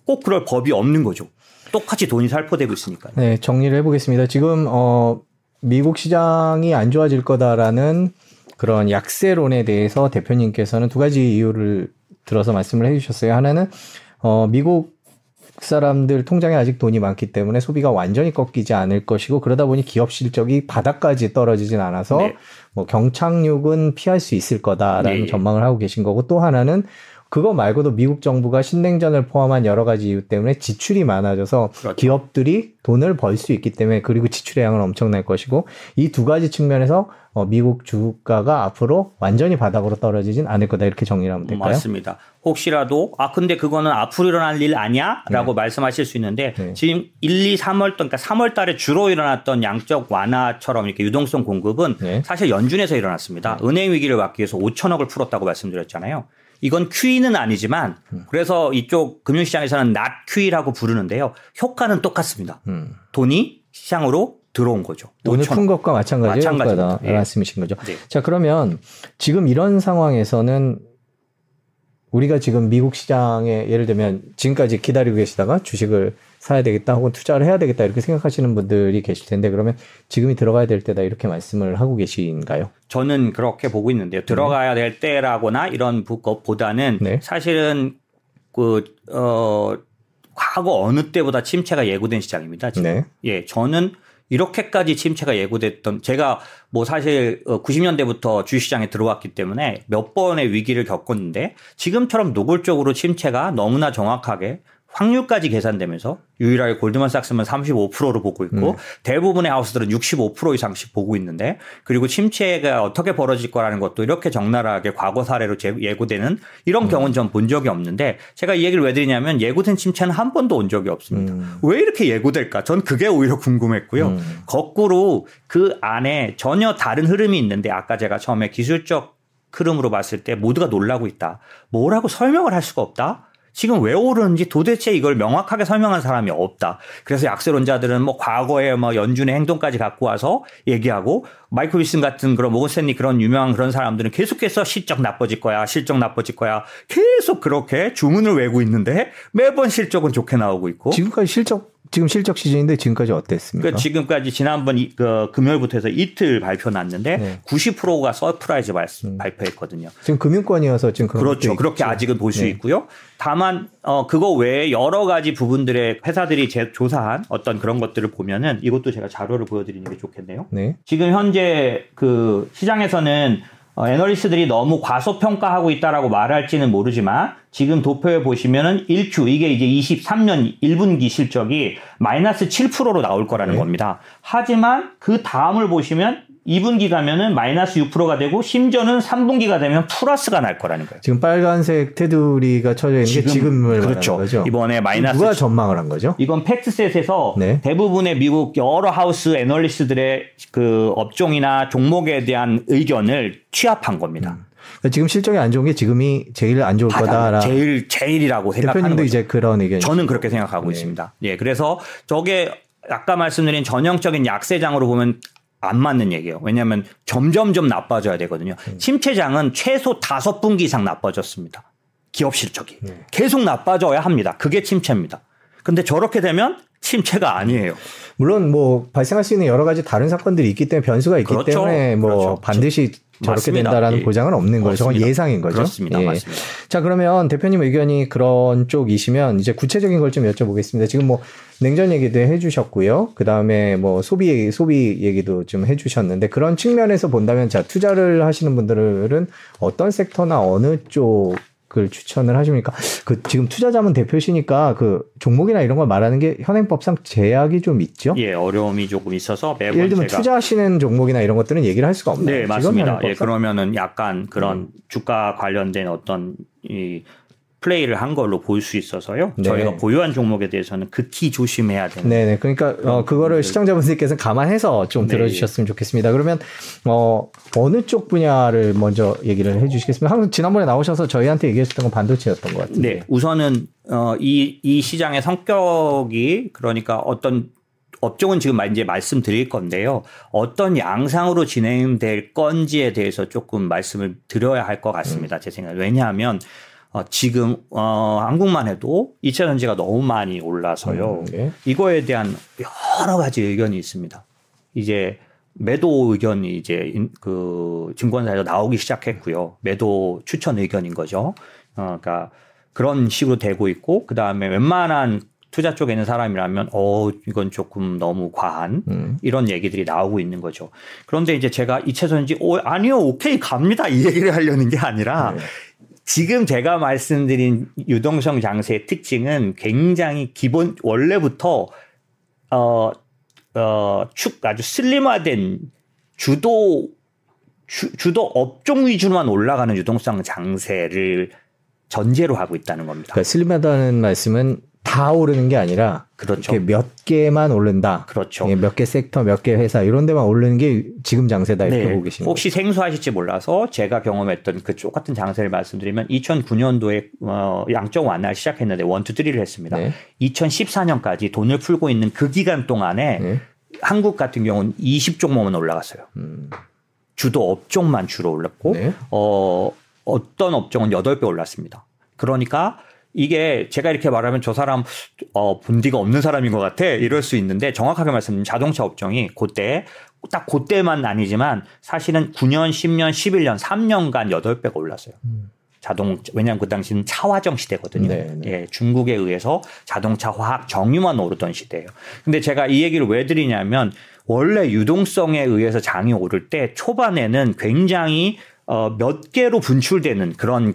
꼭 그럴 법이 없는 거죠. 똑같이 돈이 살포되고 있으니까요. 네, 정리를 해보겠습니다. 지금 어 미국 시장이 안 좋아질 거다라는 그런 약세론에 대해서 대표님께서는 두 가지 이유를 들어서 말씀을 해주셨어요. 하나는 어 미국 사람들 통장에 아직 돈이 많기 때문에 소비가 완전히 꺾이지 않을 것이고 그러다 보니 기업 실적이 바닥까지 떨어지진 않아서 네. 뭐 경착륙은 피할 수 있을 거다라는 네. 전망을 하고 계신 거고 또 하나는 그거 말고도 미국 정부가 신냉전을 포함한 여러 가지 이유 때문에 지출이 많아져서 그렇죠. 기업들이 돈을 벌 수 있기 때문에 그리고 지출의 양은 엄청날 것이고 이 두 가지 측면에서 어, 미국 주가가 앞으로 완전히 바닥으로 떨어지진 않을 거다 이렇게 정리를 하면 될까요? 맞습니다. 혹시라도 아 근데 그거는 앞으로 일어날 일 아니야라고 네. 말씀하실 수 있는데 네. 지금 1, 2, 3월 그러니까 3월 달에 주로 일어났던 양적 완화처럼 이렇게 유동성 공급은 네. 사실 연준에서 일어났습니다. 네. 은행 위기를 막기 위해서 5천억을 풀었다고 말씀드렸잖아요. 이건 QE는 아니지만 음. 그래서 이쪽 금융시장에서는 not QE라고 부르는데요. 효과는 똑같습니다. 음. 돈이 시장으로 들어온 거죠. 돈을 푼 것과 마찬가지 효과다 네. 말씀이신 거죠. 네. 자 그러면 지금 이런 상황에서는 우리가 지금 미국 시장에 예를 들면 지금까지 기다리고 계시다가 주식을 사야 되겠다 혹은 투자를 해야 되겠다 이렇게 생각하시는 분들이 계실 텐데 그러면 지금이 들어가야 될 때다 이렇게 말씀을 하고 계신가요? 저는 그렇게 보고 있는데요. 들어가야 될 때라거나 이런 것보다는 네. 사실은 그, 어, 과거 어느 때보다 침체가 예고된 시장입니다. 지금. 네. 예, 저는 이렇게까지 침체가 예고됐던 제가 뭐 사실 90년대부터 어, 주식시장에 들어왔기 때문에 몇 번의 위기를 겪었는데 지금처럼 노골적으로 침체가 너무나 정확하게 확률까지 계산되면서 유일하게 골드만삭스만 35%로 보고 있고 음. 대부분의 하우스들은 65% 이상씩 보고 있는데 그리고 침체가 어떻게 벌어질 거라는 것도 이렇게 적나라하게 과거 사례로 예고되는 이런 음. 경우는 전 본 적이 없는데 제가 이 얘기를 왜 드리냐면 예고된 침체는 한 번도 온 적이 없습니다. 음. 왜 이렇게 예고될까? 전 그게 오히려 궁금했고요. 음. 거꾸로 그 안에 전혀 다른 흐름이 있는데 아까 제가 처음에 기술적 흐름으로 봤을 때 모두가 놀라고 있다. 뭐라고 설명을 할 수가 없다. 지금 왜 오르는지 도대체 이걸 명확하게 설명한 사람이 없다. 그래서 약세론자들은 뭐 과거에 뭐 연준의 행동까지 갖고 와서 얘기하고 마이클 위슨 같은 그런 모건스탠리 그런 유명한 그런 사람들은 계속해서 실적 나빠질 거야, 실적 나빠질 거야. 계속 그렇게 주문을 외고 있는데 매번 실적은 좋게 나오고 있고. 지금까지 실적 지금 실적 시즌인데 지금까지 어땠습니까? 그 지금까지 지난번 이, 그 금요일부터 해서 이틀 발표 났는데 네. 90%가 surprise 발, 음. 발표했거든요. 지금 금융권이어서 지금 그렇죠. 그렇게 아직은 볼수 네. 있고요. 다만 어 그거 외에 여러 가지 부분들의 회사들이 제, 조사한 어떤 그런 것들을 보면은 이것도 제가 자료를 보여드리는 게 좋겠네요. 네. 지금 현재 그 시장에서는 어, 애널리스트들이 너무 과소평가하고 있다라고 말할지는 모르지만 지금 도표에 보시면은 1Q 이게 이제 23년 1분기 실적이 마이너스 7%로 나올 거라는 네. 겁니다. 하지만 그 다음을 보시면 2분기 가면은 마이너스 6%가 되고 심지어는 3분기가 되면 플러스가 날 거라는 거예요. 지금 빨간색 테두리가 쳐져 있는 지금, 게 지금을 그렇죠. 거죠. 이번에 마이너스 누가 전망을 한 거죠? 이건 팩트셋에서 네. 대부분의 미국 여러 하우스 애널리스트들의 그 업종이나 종목에 대한 의견을 취합한 겁니다. 음. 그러니까 지금 실적이 안 좋은 게 지금이 제일 안 좋을 거다라. 제일 제일이라고 생각하는 대표님도 거죠. 이제 그런 의견. 저는 그렇게 생각하고 네. 있습니다. 예, 그래서 저게 아까 말씀드린 전형적인 약세장으로 보면 안 맞는 얘기예요. 왜냐하면 점점점 나빠져야 되거든요. 음. 침체장은 최소 다섯 분기 이상 나빠졌습니다. 기업 실적이 음. 계속 나빠져야 합니다. 그게 침체입니다. 근데 저렇게 되면 침체가 아니에요. 물론 뭐 발생할 수 있는 여러 가지 다른 사건들이 있기 때문에 변수가 있기 그렇죠. 때문에 뭐 그렇죠. 반드시 저렇게 맞습니다. 된다라는 예. 보장은 없는 거죠. 저건 예상인 거죠. 그렇습니다. 예. 맞습니다. 자 그러면 대표님 의견이 그런 쪽이시면 이제 구체적인 걸 좀 여쭤보겠습니다. 지금 뭐 냉전 얘기도 해주셨고요. 그 다음에 뭐 소비 소비 얘기도 좀 해주셨는데 그런 측면에서 본다면 자 투자를 하시는 분들은 어떤 섹터나 어느 쪽 그걸 추천을 하십니까? 그 지금 투자자문 대표시니까 그 종목이나 이런 걸 말하는 게 현행법상 제약이 좀 있죠? 예, 어려움이 조금 있어서 매번 예를 들면 제가 투자하시는 종목이나 이런 것들은 얘기를 할 수가 없나요? 네, 맞습니다. 예, 그러면은 약간 그런 음. 주가 관련된 어떤 이 플레이를 한 걸로 볼 수 있어서요. 네. 저희가 보유한 종목에 대해서는 극히 조심해야 되는. 네네. 그러니까 어, 그거를 시청자분들께서 감안해서 좀 네. 들어주셨으면 좋겠습니다. 그러면 어 어느 쪽 분야를 먼저 얘기를 해주시겠습니까? 항상 지난번에 나오셔서 저희한테 얘기하셨던 건 반도체였던 것 같은데. 네. 우선은 어이이 이 시장의 성격이 그러니까 어떤 업종은 지금 이제 말씀드릴 건데요. 어떤 양상으로 진행될 건지에 대해서 조금 말씀을 드려야 할 것 같습니다. 음. 제 생각에. 왜냐하면 어, 지금 어, 한국만 해도 2차 전지가 너무 많이 올라서요. 음, 네. 이거에 대한 여러 가지 의견이 있습니다. 이제 매도 의견이 이제 그 증권사에서 나오기 시작했고요. 매도 추천 의견인 거죠. 어, 그러니까 그런 식으로 되고 있고 그 다음에 웬만한 투자 쪽에 있는 사람이라면 어 이건 조금 너무 과한 음. 이런 얘기들이 나오고 있는 거죠. 그런데 이제 제가 이차 전지 오 아니요 오케이 갑니다 이 얘기를 하려는 게 아니라 네. 지금 제가 말씀드린 유동성 장세의 특징은 굉장히 기본 원래부터 어, 어, 축 아주 슬림화된 주도 주, 주도 업종 위주로만 올라가는 유동성 장세를 전제로 하고 있다는 겁니다. 그러니까 슬림하다는 말씀은 다 오르는 게 아니라 그렇죠. 몇 개만 오른다. 그렇죠. 예, 몇개 섹터, 몇 개 회사 이런 데만 오르는 게 지금 장세다 이렇게 네. 보고 계신 혹시 거죠. 생소하실지 몰라서 제가 경험했던 그 똑같은 장세를 말씀드리면 2009년도에 어, 양적 완화를 시작했는데 원투 쓰리를 했습니다. 네. 2014년까지 돈을 풀고 있는 그 기간 동안에 네. 한국 같은 경우는 20종목만 올라갔어요. 음. 주도 업종만 주로 올랐고 네. 어, 어떤 업종은 8배 올랐습니다. 그러니까 이게 제가 이렇게 말하면 저 사람 어 본디가 없는 사람인 것 같아 이럴 수 있는데 정확하게 말씀드리면 자동차 업종이 그때 딱 그때만 아니지만 사실은 9년, 10년, 11년, 3년간 8배가 올랐어요. 음. 자동 왜냐하면 그 당시는 차화정 시대거든요. 네, 네. 예, 중국에 의해서 자동차 화학 정유만 오르던 시대예요. 근데 제가 이 얘기를 왜 드리냐면 원래 유동성에 의해서 장이 오를 때 초반에는 굉장히 어, 몇 개로 분출되는 그런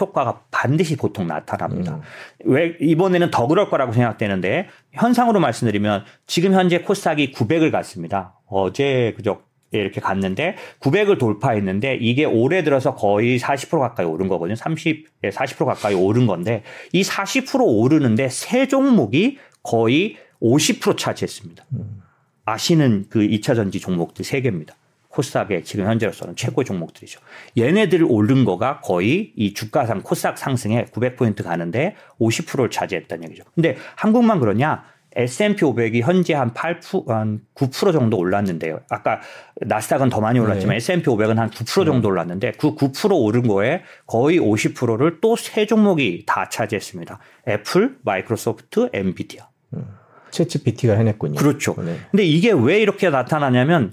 효과가 반드시 보통 나타납니다. 음. 왜 이번에는 더 그럴 거라고 생각되는데 현상으로 말씀드리면 지금 현재 코스닥이 900을 갔습니다. 어제 그저 이렇게 갔는데 900을 돌파했는데 이게 올해 들어서 거의 40% 가까이 오른 거거든요. 30, 40% 가까이 오른 건데 이 40% 오르는데 세 종목이 거의 50% 차지했습니다. 음. 아시는 그 2차 전지 종목들 세 개입니다. 코스닥의 지금 현재로서는 최고 종목들이죠. 얘네들 오른 거가 거의 이 주가상 코스닥 상승에 900포인트 가는데 50%를 차지했다는 얘기죠. 근데 한국만 그러냐? S&P 500이 현재 한 8%, 한 9% 정도 올랐는데요. 아까 나스닥은 더 많이 올랐지만 네. S&P 500은 한 9% 정도 올랐는데 그 9% 오른 거에 거의 50%를 또 세 종목이 다 차지했습니다. 애플, 마이크로소프트, 엔비디아. 음. 채 g p 가 해냈군요. 그렇죠. 네. 근데 이게 왜 이렇게 나타나냐면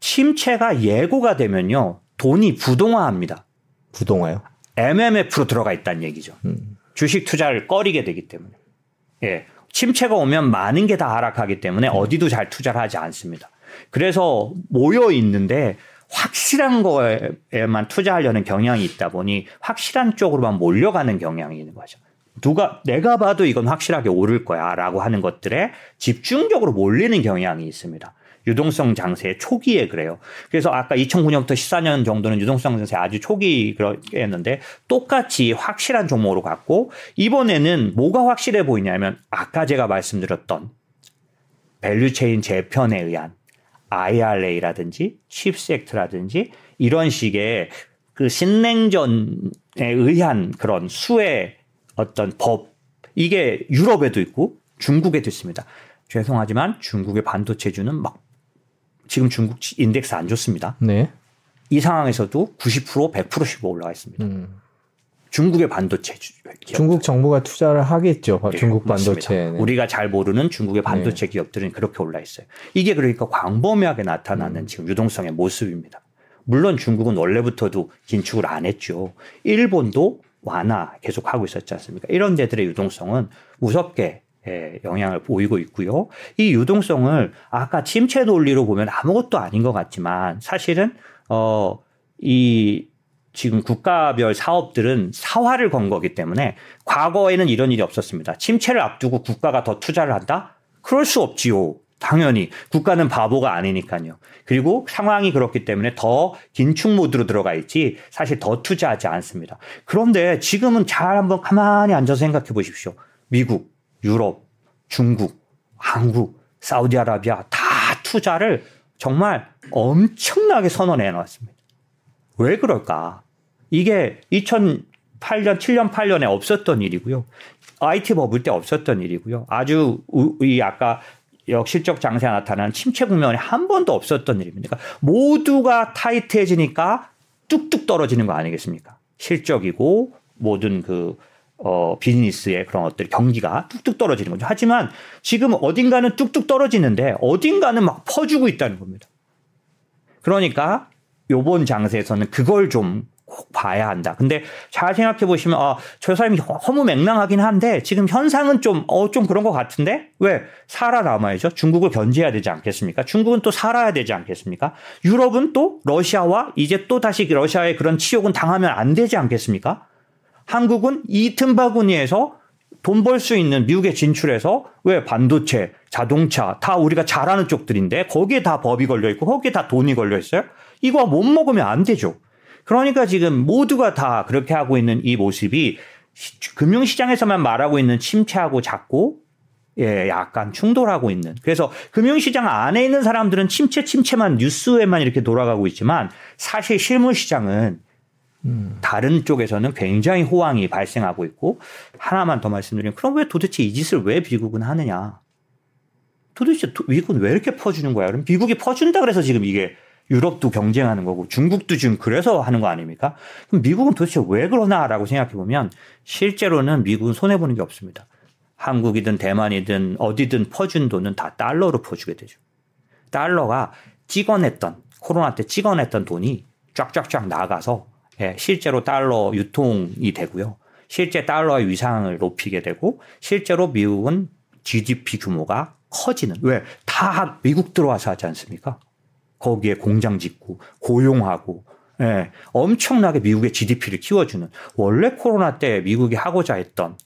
침체가 예고가 되면요. 돈이 부동화합니다. 부동화요? MMF로 들어가 있다는 얘기죠. 음. 주식 투자를 꺼리게 되기 때문에. 예. 침체가 오면 많은 게 다 하락하기 때문에 음. 어디도 잘 투자를 하지 않습니다. 그래서 모여 있는데 확실한 거에만 투자하려는 경향이 있다 보니 확실한 쪽으로만 몰려가는 경향이 있는 거죠. 누가 내가 봐도 이건 확실하게 오를 거야라고 하는 것들에 집중적으로 몰리는 경향이 있습니다. 유동성 장세 초기에 그래요. 그래서 아까 2009년부터 14년 정도는 유동성 장세 아주 초기 그랬는데 똑같이 확실한 종목으로 갔고 이번에는 뭐가 확실해 보이냐면 아까 제가 말씀드렸던 value chain 재편에 의한 IRA라든지 CHIPS Act라든지 이런 식의 그 신냉전에 의한 그런 수의 어떤 법 이게 유럽에도 있고 중국에도 있습니다. 죄송하지만 중국의 반도체주는 막 지금 중국 인덱스 안 좋습니다. 네. 이 상황에서도 90% 100%씩 올라가 있습니다. 음. 중국의 반도체 기업. 중국 정부가 투자를 하겠죠. 네, 중국 반도체. 우리가 잘 모르는 중국의 반도체 네. 기업들은 그렇게 올라 있어요. 이게 그러니까 광범위하게 나타나는 음. 지금 유동성의 모습입니다. 물론 중국은 원래부터도 긴축을 안 했죠. 일본도 완화 계속 하고 있었지 않습니까? 이런 데들의 유동성은 무섭게 예, 영향을 보이고 있고요. 이 유동성을 아까 침체 논리로 보면 아무것도 아닌 것 같지만 사실은 어 이 지금 국가별 사업들은 사활을 건 거기 때문에 과거에는 이런 일이 없었습니다. 침체를 앞두고 국가가 더 투자를 한다? 그럴 수 없지요. 당연히 국가는 바보가 아니니까요. 그리고 상황이 그렇기 때문에 더 긴축 모드로 들어가 있지 사실 더 투자하지 않습니다. 그런데 지금은 잘 한번 가만히 앉아서 생각해 보십시오. 미국, 유럽, 중국, 한국, 사우디아라비아 다 투자를 정말 엄청나게 선언해 놨습니다. 왜 그럴까? 이게 2008년, 7년, 8년에 없었던 일이고요. IT 버블 때 없었던 일이고요. 아주 이 아까 역실적 장세가 나타나는 침체 국면이 한 번도 없었던 일입니다. 그러니까 모두가 타이트해지니까 뚝뚝 떨어지는 거 아니겠습니까? 실적이고 모든 그 어, 비즈니스의 그런 것들 경기가 뚝뚝 떨어지는 거죠. 하지만 지금 어딘가는 뚝뚝 떨어지는데 어딘가는 막 퍼주고 있다는 겁니다. 그러니까 요번 장세에서는 그걸 좀 꼭 봐야 한다. 근데 잘 생각해 보시면 아, 저 사람이 허무맹랑하긴 한데 지금 현상은 좀 어, 좀 그런 것 같은데 왜 살아남아야죠? 중국을 견제해야 되지 않겠습니까? 중국은 또 살아야 되지 않겠습니까? 유럽은 또 러시아와 이제 또 다시 러시아의 그런 치욕은 당하면 안 되지 않겠습니까? 한국은 이 틈바구니에서 돈 벌 수 있는 미국에 진출해서 왜 반도체, 자동차 다 우리가 잘하는 쪽들인데 거기에 다 법이 걸려 있고 거기에 다 돈이 걸려 있어요. 이거 못 먹으면 안 되죠. 그러니까 지금 모두가 다 그렇게 하고 있는 이 모습이 금융시장에서만 말하고 있는 침체하고 작고 예, 약간 충돌하고 있는. 그래서 금융시장 안에 있는 사람들은 침체, 침체만 뉴스에만 이렇게 돌아가고 있지만 사실 실물시장은 음. 다른 쪽에서는 굉장히 호황이 발생하고 있고 하나만 더 말씀드리면 그럼 왜 도대체 이 짓을 왜 미국은 하느냐? 도대체 미국은 왜 이렇게 퍼주는 거야? 그럼 미국이 퍼준다 그래서 지금 이게 유럽도 경쟁하는 거고 중국도 지금 그래서 하는 거 아닙니까? 그럼 미국은 도대체 왜 그러나라고 생각해 보면 실제로는 미국은 손해 보는 게 없습니다. 한국이든 대만이든 어디든 퍼준 돈은 다 달러로 퍼주게 되죠. 달러가 찍어냈던 코로나 때 찍어냈던 돈이 쫙쫙쫙 나가서 예, 실제로 달러 유통이 되고요. 실제 달러의 위상을 높이게 되고 실제로 미국은 GDP 규모가 커지는 왜 다 미국 들어와서 하지 않습니까? 거기에 공장 짓고 고용하고 예, 엄청나게 미국의 GDP를 키워주는 원래 코로나 때 미국이 하고자 했던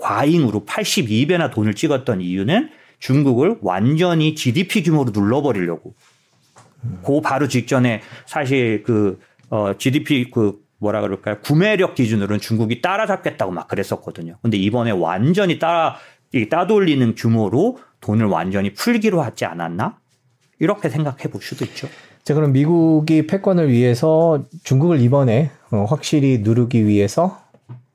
과잉으로 82배나 돈을 찍었던 이유는 중국을 완전히 GDP 규모로 눌러버리려고. 그 바로 직전에 사실 그 어, GDP 그 뭐라 그럴까요? 구매력 기준으로는 중국이 따라잡겠다고 막 그랬었거든요. 근데 이번에 완전히 따라 따돌리는 규모로 돈을 완전히 풀기로 하지 않았나? 이렇게 생각해 볼 수도 있죠. 자, 그럼 미국이 패권을 위해서 중국을 이번에 어, 확실히 누르기 위해서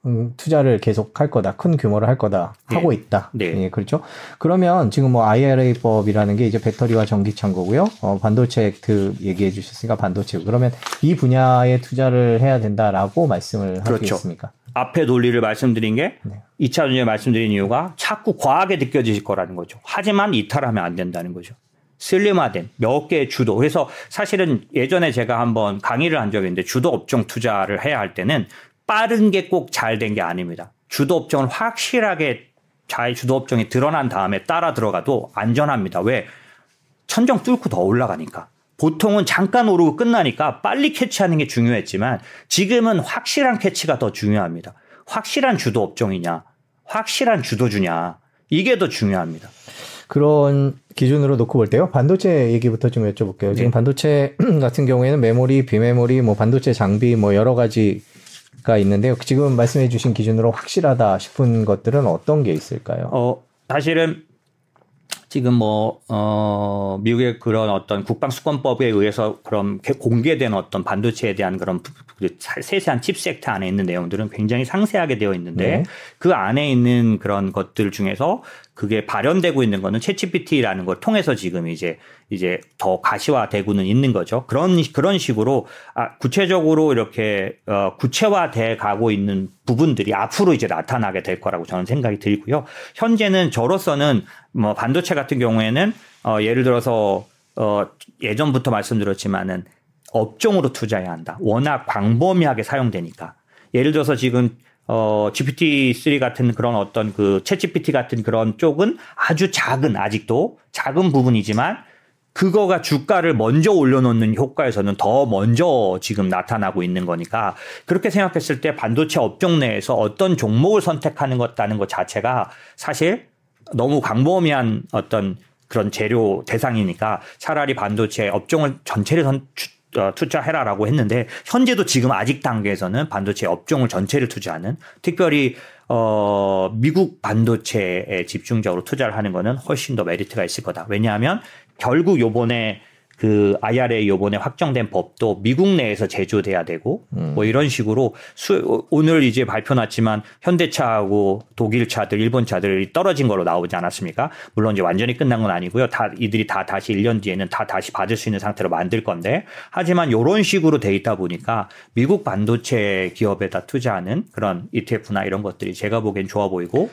음, 투자를 계속 할 거다, 큰 규모로 할 거다 하고 네. 있다. 네. 예, 그렇죠. 그러면 지금 뭐 IRA법이라는 게 이제 배터리와 전기차인 거고요. 어, 반도체 액트 얘기해 주셨으니까 반도체. 그러면 이 분야에 투자를 해야 된다라고 말씀을 그렇죠. 하겠습니까? 앞에 논리를 말씀드린 게 네. 2차 전에 말씀드린 이유가 자꾸 과하게 느껴지실 거라는 거죠. 하지만 이탈하면 안 된다는 거죠. 슬림화된 몇 개의 주도. 그래서 사실은 예전에 제가 한번 강의를 한 적이 있는데 주도 업종 투자를 해야 할 때는 빠른 게 꼭 잘 된 게 아닙니다. 주도 업종을 확실하게 잘 주도 업종이 드러난 다음에 따라 들어가도 안전합니다. 왜? 천정 뚫고 더 올라가니까. 보통은 잠깐 오르고 끝나니까 빨리 캐치하는 게 중요했지만 지금은 확실한 캐치가 더 중요합니다. 확실한 주도 업종이냐, 확실한 주도주냐, 이게 더 중요합니다. 그런 기준으로 놓고 볼 때요. 반도체 얘기부터 좀 여쭤볼게요. 네. 지금 반도체 (clears throat) 같은 경우에는 메모리, 비메모리, 뭐 반도체 장비 뭐 여러 가지가 있는데요. 지금 말씀해 주신 기준으로 확실하다 싶은 것들은 어떤 게 있을까요? 어, 사실은 지금 뭐, 어, 미국의 그런 어떤 국방수권법에 의해서 그런 공개된 어떤 반도체에 대한 그런 그 세세한 칩섹트 안에 있는 내용들은 굉장히 상세하게 되어 있는데 네. 그 안에 있는 그런 것들 중에서 그게 발현되고 있는 거는 채치피티라는 걸 통해서 지금 이제 이제 더 가시화되고는 있는 거죠. 그런 그런 식으로 아 구체적으로 이렇게 어 구체화돼 가고 있는 부분들이 앞으로 이제 나타나게 될 거라고 저는 생각이 들고요. 현재는 저로서는 뭐 반도체 같은 경우에는 어 예를 들어서 어 예전부터 말씀드렸지만은 업종으로 투자해야 한다. 워낙 광범위하게 사용되니까. 예를 들어서 지금 어, GPT-3 같은 그런 어떤 그, 채 GPT 같은 그런 쪽은 아주 작은, 아직도 작은 부분이지만, 그거가 주가를 먼저 올려놓는 효과에서는 더 먼저 지금 나타나고 있는 거니까, 그렇게 생각했을 때 반도체 업종 내에서 어떤 종목을 선택하는 것다는 것 자체가 사실 너무 광범위한 어떤 그런 재료 대상이니까 차라리 반도체 업종을 전체를 선, 어, 투자해라라고 했는데 현재도 지금 아직 단계에서는 반도체 업종을 전체를 투자하는 특별히 어 미국 반도체에 집중적으로 투자를 하는 거는 훨씬 더 메리트가 있을 거다. 왜냐하면 결국 요번에 그 IRA 요번에 확정된 법도 미국 내에서 제조돼야 되고 음. 뭐 이런 식으로 수, 오늘 이제 발표 났지만 현대차하고 독일 차들 일본 차들이 떨어진 거로 나오지 않았습니까? 물론 이제 완전히 끝난 건 아니고요. 다 이들이 다 다시 1년 뒤에는 다 다시 받을 수 있는 상태로 만들 건데 하지만 요런 식으로 돼 있다 보니까 미국 반도체 기업에다 투자하는 그런 ETF나 이런 것들이 제가 보기엔 좋아 보이고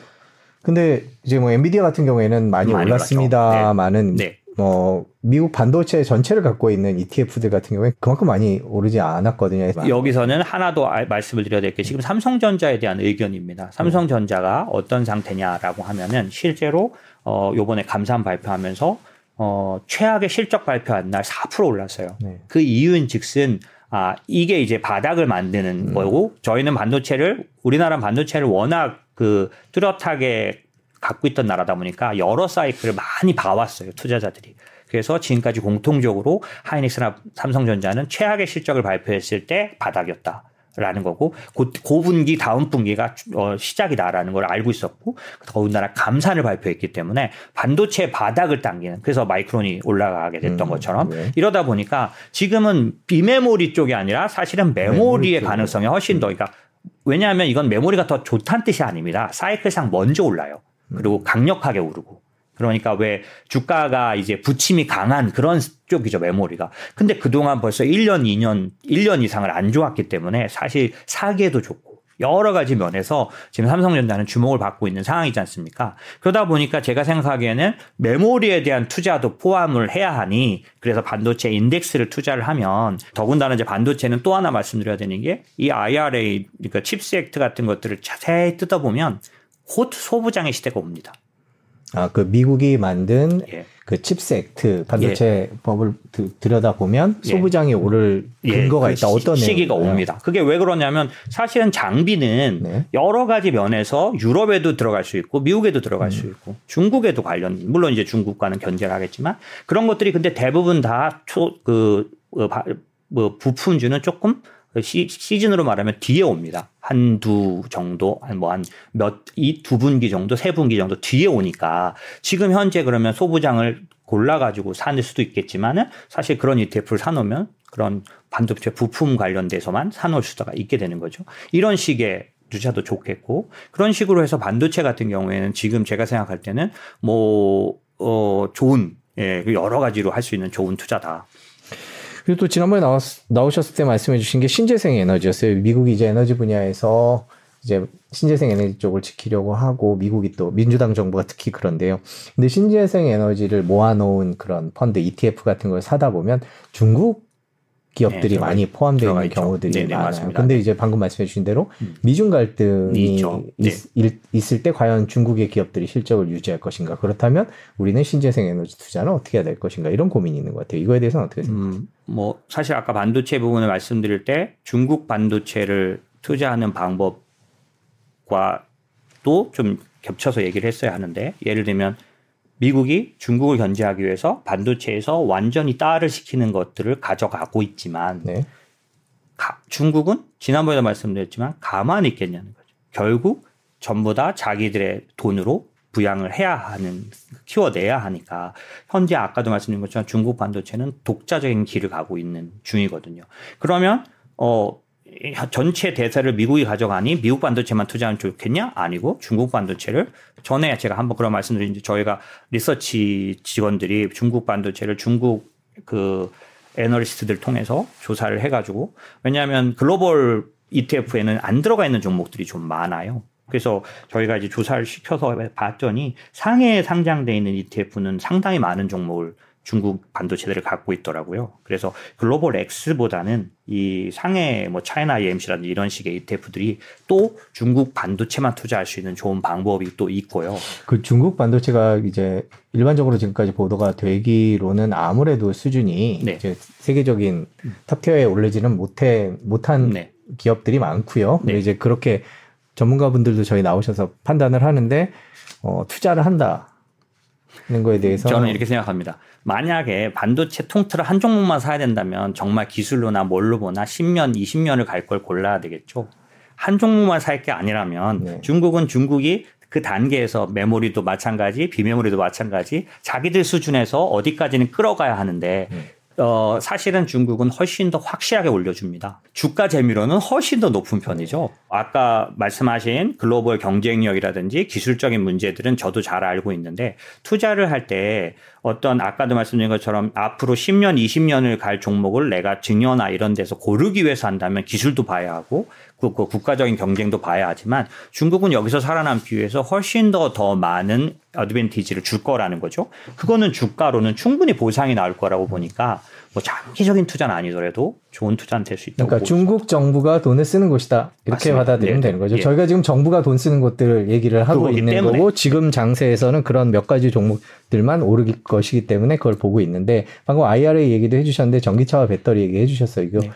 근데 이제 뭐 엔비디아 같은 경우에는 많이, 많이 올랐습니다만은 네. 네. 뭐 미국 반도체 전체를 갖고 있는 ETF들 같은 경우에 그만큼 많이 오르지 않았거든요. 여기서는 하나 더 말씀을 드려야 될 게 지금 삼성전자에 대한 의견입니다. 삼성전자가 어떤 상태냐라고 하면은 실제로 어 요번에 감산 발표하면서 어 최악의 실적 발표한 날 4% 올랐어요. 네. 그 이유인 즉슨 아 이게 이제 바닥을 만드는 음. 거고 저희는 반도체를 우리나라 반도체를 워낙 그 뚜렷하게 갖고 있던 나라다 보니까 여러 사이클을 많이 봐왔어요 투자자들이. 그래서 지금까지 공통적으로 하이닉스나 삼성전자는 최악의 실적을 발표했을 때 바닥이었다. 라는 거고 고, 고분기 다음 분기가 어, 시작이다라는 걸 알고 있었고 더군다나 감산을 발표했기 때문에 반도체 바닥을 당기는 그래서 마이크론이 올라가게 됐던 음, 것처럼 네. 이러다 보니까 지금은 비메모리 쪽이 아니라 사실은 메모리의 메모리 가능성이 훨씬 더 그러니까 왜냐하면 이건 메모리가 더 좋다는 뜻이 아닙니다 사이클상 먼저 올라요 그리고 강력하게 오르고. 그러니까 왜 주가가 이제 부침이 강한 그런 쪽이죠, 메모리가. 근데 그동안 벌써 1년, 2년, 1년 이상을 안 좋았기 때문에 사실 사기에도 좋고 여러 가지 면에서 지금 삼성전자는 주목을 받고 있는 상황이지 않습니까? 그러다 보니까 제가 생각하기에는 메모리에 대한 투자도 포함을 해야 하니 그래서 반도체 인덱스를 투자를 하면 더군다나 이제 반도체는 또 하나 말씀드려야 되는 게 이 IRA 그러니까 CHIPS Act 같은 것들을 자세히 뜯어보면 곧 소부장의 시대가 옵니다. 아, 그 미국이 만든 예. 그 CHIPS Act 반도체 예. 법을 들여다 보면 예. 소부장이 예. 오를 근거가 그 있다. 어떤 시기가? 옵니다. 그게 왜 그러냐면 사실은 장비는 네. 여러 가지 면에서 유럽에도 들어갈 수 있고 미국에도 들어갈 음. 수 있고 중국에도 관련 물론 이제 중국과는 견제를 하겠지만 그런 것들이 근데 대부분 다초그 그, 뭐 부품주는 조금 시, 시즌으로 말하면 뒤에 옵니다. 한 두 정도, 뭐한 몇, 이 두 분기 정도, 세 분기 정도 뒤에 오니까 지금 현재 그러면 소부장을 골라가지고 사는 수도 있겠지만은 사실 그런 ETF를 사놓으면 그런 반도체 부품 관련돼서만 사놓을 수가 있게 되는 거죠. 이런 식의 주차도 좋겠고 그런 식으로 해서 반도체 같은 경우에는 지금 제가 생각할 때는 뭐, 어, 좋은, 예, 여러 가지로 할 수 있는 좋은 투자다. 그리고 또 지난번에 나왔, 나오셨을 때 말씀해 주신 게 신재생 에너지였어요. 미국이 이제 에너지 분야에서 이제 신재생 에너지 쪽을 지키려고 하고 미국이 또 민주당 정부가 특히 그런데요. 근데 신재생 에너지를 모아놓은 그런 펀드 ETF 같은 걸 사다 보면 중국 기업들이 네, 많이 포함되어 있는 있죠. 경우들이 네네, 많아요. 맞습니다. 근데 이제 방금 말씀해 주신 대로 음. 미중 갈등이 네. 있, 을때 과연 중국의 기업들이 실적을 유지할 것인가? 그렇다면 우리는 신재생 에너지 투자는 어떻게 해야 될 것인가? 이런 고민이 있는 것 같아요. 이거에 대해서는 어떻게 생각하세요? 음, 뭐 사실 아까 반도체 부분을 말씀드릴 때 중국 반도체를 투자하는 방법과도 좀 겹쳐서 얘기를 했어야 하는데 예를 들면 미국이 중국을 견제하기 위해서 반도체에서 완전히 따를 시키는 것들을 가져가고 있지만 네. 가, 중국은 지난번에도 말씀드렸지만 가만히 있겠냐는 거죠. 결국 전부 다 자기들의 돈으로 부양을 해야 하는 키워내야 하니까 현재 아까도 말씀드린 것처럼 중국 반도체는 독자적인 길을 가고 있는 중이거든요. 그러면 어 전체 대세를 미국이 가져가니 미국 반도체만 투자하면 좋겠냐? 아니고 중국 반도체를 전에 제가 한번 그런 말씀드린 저희가 리서치 직원들이 중국 반도체를 중국 그 애널리스트들 통해서 조사를 해가지고 왜냐하면 글로벌 ETF에는 안 들어가 있는 종목들이 좀 많아요. 그래서 저희가 이제 조사를 시켜서 봤더니 상해에 상장돼 있는 ETF는 상당히 많은 종목을 중국 반도체들을 갖고 있더라고요. 그래서 글로벌 X보다는 이 상해 뭐 차이나 EMC라든지 이런 식의 ETF들이 또 중국 반도체만 투자할 수 있는 좋은 방법이 또 있고요. 그 중국 반도체가 이제 일반적으로 지금까지 보도가 되기로는 아무래도 수준이 네. 이제 세계적인 탑티어에 올리지는 못해 못한 네. 기업들이 많고요. 네. 이제 그렇게 전문가분들도 저희 나오셔서 판단을 하는데 어, 투자를 한다. 거에 대해서 저는 이렇게 생각합니다. 만약에 반도체 통틀어 한 종목만 사야 된다면 정말 기술로나 뭘로 보나 10년, 20년을 갈 걸 골라야 되겠죠. 한 종목만 살 게 아니라면 네. 중국은 중국이 그 단계에서 메모리도 마찬가지, 비메모리도 마찬가지, 자기들 수준에서 어디까지는 끌어가야 하는데 네. 어, 사실은 중국은 훨씬 더 확실하게 올려줍니다. 주가 재미로는 훨씬 더 높은 편이죠. 아까 말씀하신 글로벌 경쟁력이라든지 기술적인 문제들은 저도 잘 알고 있는데 투자를 할 때 어떤 아까도 말씀드린 것처럼 앞으로 10년, 20년을 갈 종목을 내가 증여나 이런 데서 고르기 위해서 한다면 기술도 봐야 하고 그, 그 국가적인 경쟁도 봐야 하지만 중국은 여기서 살아남기 위해서 훨씬 더더 많은 어드밴티지를 줄 거라는 거죠. 그거는 주가로는 충분히 보상이 나올 거라고 보니까 뭐 장기적인 투자는 아니더라도 좋은 투자는 될 수 있다고. 그러니까 중국 정부가 돈을 쓰는 곳이다 이렇게 맞습니다. 받아들이면 네. 되는 거죠. 예. 저희가 지금 정부가 돈 쓰는 곳들을 얘기를 하고 있는 때문에. 거고 지금 장세에서는 그런 몇 가지 종목들만 오르기 것이기 때문에 그걸 보고 있는데 방금 IRA 얘기도 해주셨는데 전기차와 배터리 얘기해 주셨어요. 이거 네.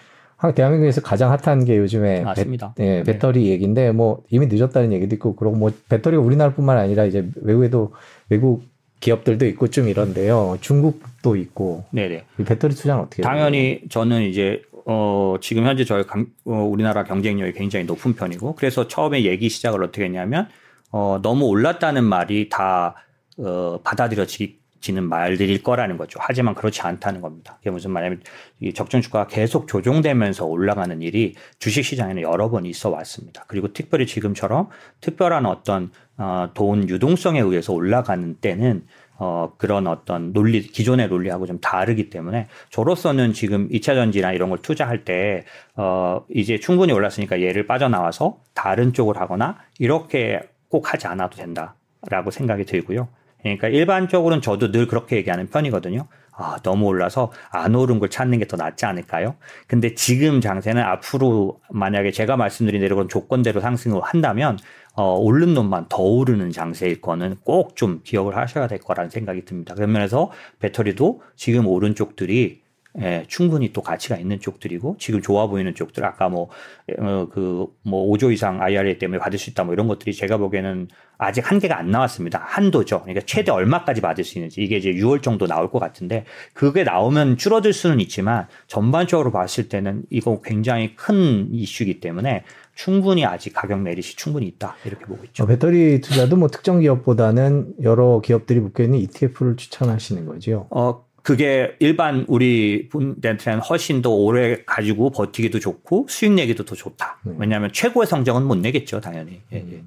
대한민국에서 가장 핫한 게 요즘에 맞습니다. 배, 예, 배터리 네. 얘기인데 뭐 이미 늦었다는 얘기도 있고 그리고 뭐 배터리가 우리나라뿐만 아니라 이제 외국에도 외국 기업들도 있고 좀 이런데요. 중국도 있고. 네네. 배터리 투자는 어떻게? 당연히 저는 이제 어 지금 현재 저희 강, 어, 우리나라 경쟁력이 굉장히 높은 편이고 그래서 처음에 얘기 시작을 어떻게 했냐면 어 너무 올랐다는 말이 다 어, 받아들여지 지는 말들일 거라는 거죠. 하지만 그렇지 않다는 겁니다. 그게 무슨 말이냐면 이 적정 주가가 계속 조정되면서 올라가는 일이 주식 시장에는 여러 번 있어 왔습니다. 그리고 특별히 지금처럼 특별한 어떤 어, 돈 유동성에 의해서 올라가는 때는 어, 그런 어떤 논리, 기존의 논리하고 좀 다르기 때문에 저로서는 지금 2차 전지나 이런 걸 투자할 때, 어, 이제 충분히 올랐으니까 얘를 빠져나와서 다른 쪽을 하거나 이렇게 꼭 하지 않아도 된다라고 생각이 들고요. 그러니까 일반적으로는 저도 늘 그렇게 얘기하는 편이거든요. 아, 너무 올라서 안 오른 걸 찾는 게 더 낫지 않을까요? 근데 지금 장세는 앞으로 만약에 제가 말씀드린 대로 그런 조건대로 상승을 한다면 어, 오른 놈만 더 오르는 장세일 거는 꼭 좀 기억을 하셔야 될 거라는 생각이 듭니다. 그런 면에서 배터리도 지금 오른 쪽들이 예, 충분히 또 가치가 있는 쪽들이고 지금 좋아 보이는 쪽들 아까 뭐 어, 그뭐 5조 이상 IRA 때문에 받을 수 있다 뭐 이런 것들이 제가 보기에는 아직 한계가 안 나왔습니다. 한도죠. 그러니까 최대 얼마까지 받을 수 있는지 이게 이제 6월 정도 나올 것 같은데 그게 나오면 줄어들 수는 있지만 전반적으로 봤을 때는 이거 굉장히 큰 이슈이기 때문에 충분히 아직 가격 내리시 충분히 있다 이렇게 보고 있죠. 어, 배터리 투자도 뭐 특정 기업보다는 여러 기업들이 묶여 있는 ETF를 추천하시는 거죠. 어 그게 일반 우리 분들한테는 훨씬 더 오래 가지고 버티기도 좋고 수익 내기도 더 좋다. 네. 왜냐하면 최고의 성적은 못 내겠죠, 당연히. 예, 예.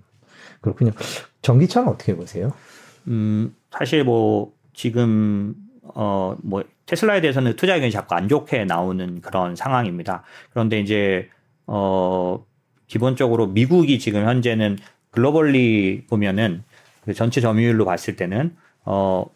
그렇군요. 전기차는 어떻게 보세요? 음, 사실 뭐 지금 어 뭐 테슬라에 대해서는 투자 의견이 자꾸 안 좋게 나오는 그런 상황입니다. 그런데 이제 어 기본적으로 미국이 지금 현재는 글로벌리 보면은 그 전체 점유율로 봤을 때는 어그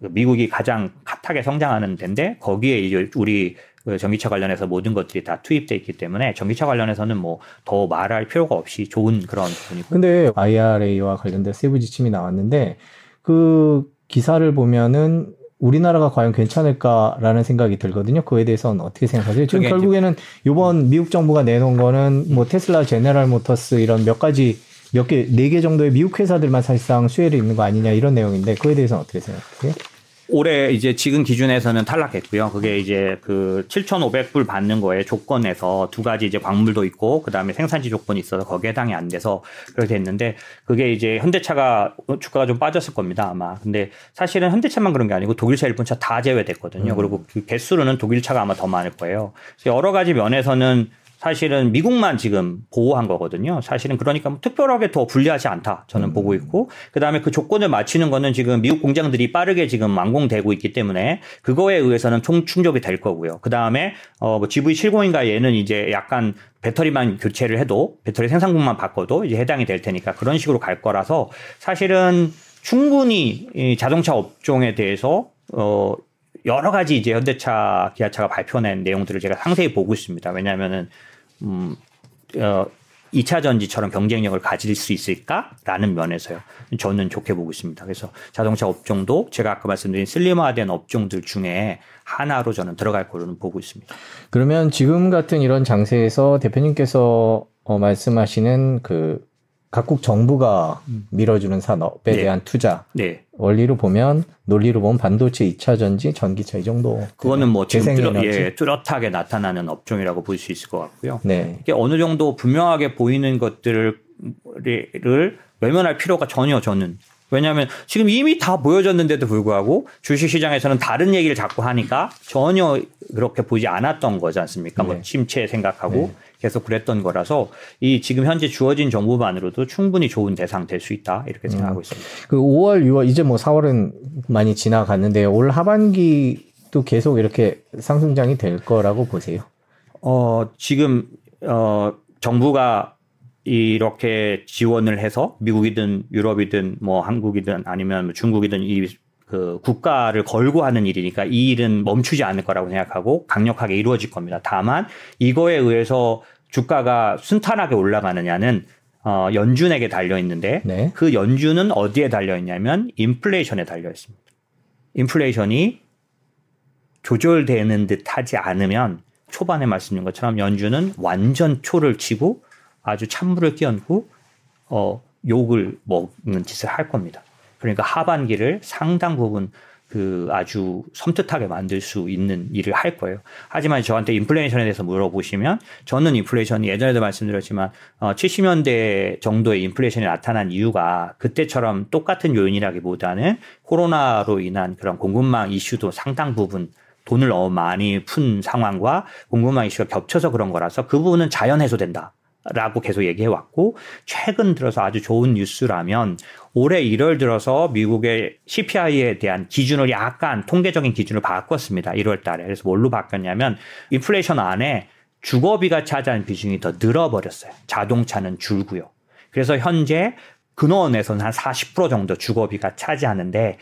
미국이 가장 핫하게 성장하는 데인데 거기에 이제 우리 그 전기차 관련해서 모든 것들이 다 투입돼 있기 때문에 전기차 관련해서는 뭐 더 말할 필요가 없이 좋은 그런 부분이고. 근데 IRA와 관련된 세부 지침이 나왔는데 그 기사를 보면은 우리나라가 과연 괜찮을까라는 생각이 들거든요. 그에 대해서는 어떻게 생각하세요? 지금 결국에는 이번 미국 정부가 내놓은 거는 뭐 테슬라, 제네랄 모터스 이런 몇 가지 몇 개, 네 개 정도의 미국 회사들만 사실상 수혜를 입는 거 아니냐 이런 내용인데 그에 대해서는 어떻게 생각하세요? 올해 이제 지금 기준에서는 탈락했고요. 그게 이제 그 7,500불 받는 거에 조건에서 두 가지 이제 광물도 있고 그다음에 생산지 조건이 있어서 거기에 해당이 안 돼서 그렇게 됐는데 그게 이제 현대차가 주가가 좀 빠졌을 겁니다 아마. 근데 사실은 현대차만 그런 게 아니고 독일차, 일본차 다 제외됐거든요. 음. 그리고 그 개수로는 독일차가 아마 더 많을 거예요. 그래서 여러 가지 면에서는 사실은 미국만 지금 보호한 거거든요. 사실은 그러니까 뭐 특별하게 더 불리하지 않다 저는 음. 보고 있고 그다음에 그 조건을 맞추는 거는 지금 미국 공장들이 빠르게 지금 완공되고 있기 때문에 그거에 의해서는 총 충족이 될 거고요. 그다음에 어뭐 GV70인가 얘는 이제 약간 배터리만 교체를 해도 배터리 생산국만 바꿔도 이제 해당이 될 테니까 그런 식으로 갈 거라서 사실은 충분히 이 자동차 업종에 대해서 어 여러 가지 이제 현대차, 기아차가 발표낸 내용들을 제가 상세히 보고 있습니다. 왜냐하면은 음, 어, 2차 전지처럼 경쟁력을 가질 수 있을까라는 면에서요. 저는 좋게 보고 있습니다. 그래서 자동차 업종도 제가 아까 말씀드린 슬림화된 업종들 중에 하나로 저는 들어갈 거로는 보고 있습니다. 그러면 지금 같은 이런 장세에서 대표님께서 어, 말씀하시는 그 각국 정부가 음. 밀어주는 산업에 네. 대한 투자 네. 원리로 보면 논리로 보면 반도체 2차 전지, 전기차 이 정도. 그거는 뭐 지금 뚜렷, 예, 뚜렷하게 나타나는 업종이라고 볼 수 있을 것 같고요. 네. 이게 어느 정도 분명하게 보이는 것들을 외면할 필요가 전혀 저는 왜냐하면 지금 이미 다 보여졌는데도 불구하고 주식시장에서는 다른 얘기를 자꾸 하니까 전혀 그렇게 보지 않았던 거지 않습니까? 뭐 네. 뭐 침체 생각하고 네. 계속 그랬던 거라서 이 지금 현재 주어진 정부만으로도 충분히 좋은 대상 될 수 있다 이렇게 음. 생각하고 음. 있습니다. 그 5월, 6월 이제 뭐 4월은 많이 지나갔는데 올 하반기도 계속 이렇게 상승장이 될 거라고 보세요? 어 지금 어 정부가 이렇게 지원을 해서 미국이든 유럽이든 뭐 한국이든 아니면 뭐 중국이든 이 그 국가를 걸고 하는 일이니까 이 일은 멈추지 않을 거라고 생각하고 강력하게 이루어질 겁니다. 다만 이거에 의해서 주가가 순탄하게 올라가느냐는 어, 연준에게 달려 있는데 네. 그 연준은 어디에 달려 있냐면 인플레이션에 달려 있습니다. 인플레이션이 조절되는 듯 하지 않으면 초반에 말씀드린 것처럼 연준은 완전 초를 치고 아주 찬물을 끼얹고 어, 욕을 먹는 짓을 할 겁니다. 그러니까 하반기를 상당 부분 그 아주 섬뜩하게 만들 수 있는 일을 할 거예요. 하지만 저한테 인플레이션에 대해서 물어보시면 저는 인플레이션이 예전에도 말씀드렸지만 어 70년대 정도의 인플레이션이 나타난 이유가 그때처럼 똑같은 요인이라기보다는 코로나로 인한 그런 공급망 이슈도 상당 부분 돈을 너무 많이 푼 상황과 공급망 이슈가 겹쳐서 그런 거라서 그 부분은 자연 해소된다. 라고 계속 얘기해 왔고 최근 들어서 아주 좋은 뉴스라면 올해 1월 들어서 미국의 CPI에 대한 기준을 약간 통계적인 기준을 바꿨습니다. 1월 달에. 그래서 뭘로 바뀌었냐면 인플레이션 안에 주거비가 차지하는 비중이 더 늘어버렸어요. 자동차는 줄고요. 그래서 현재 근원에서는 한 40% 정도 주거비가 차지하는데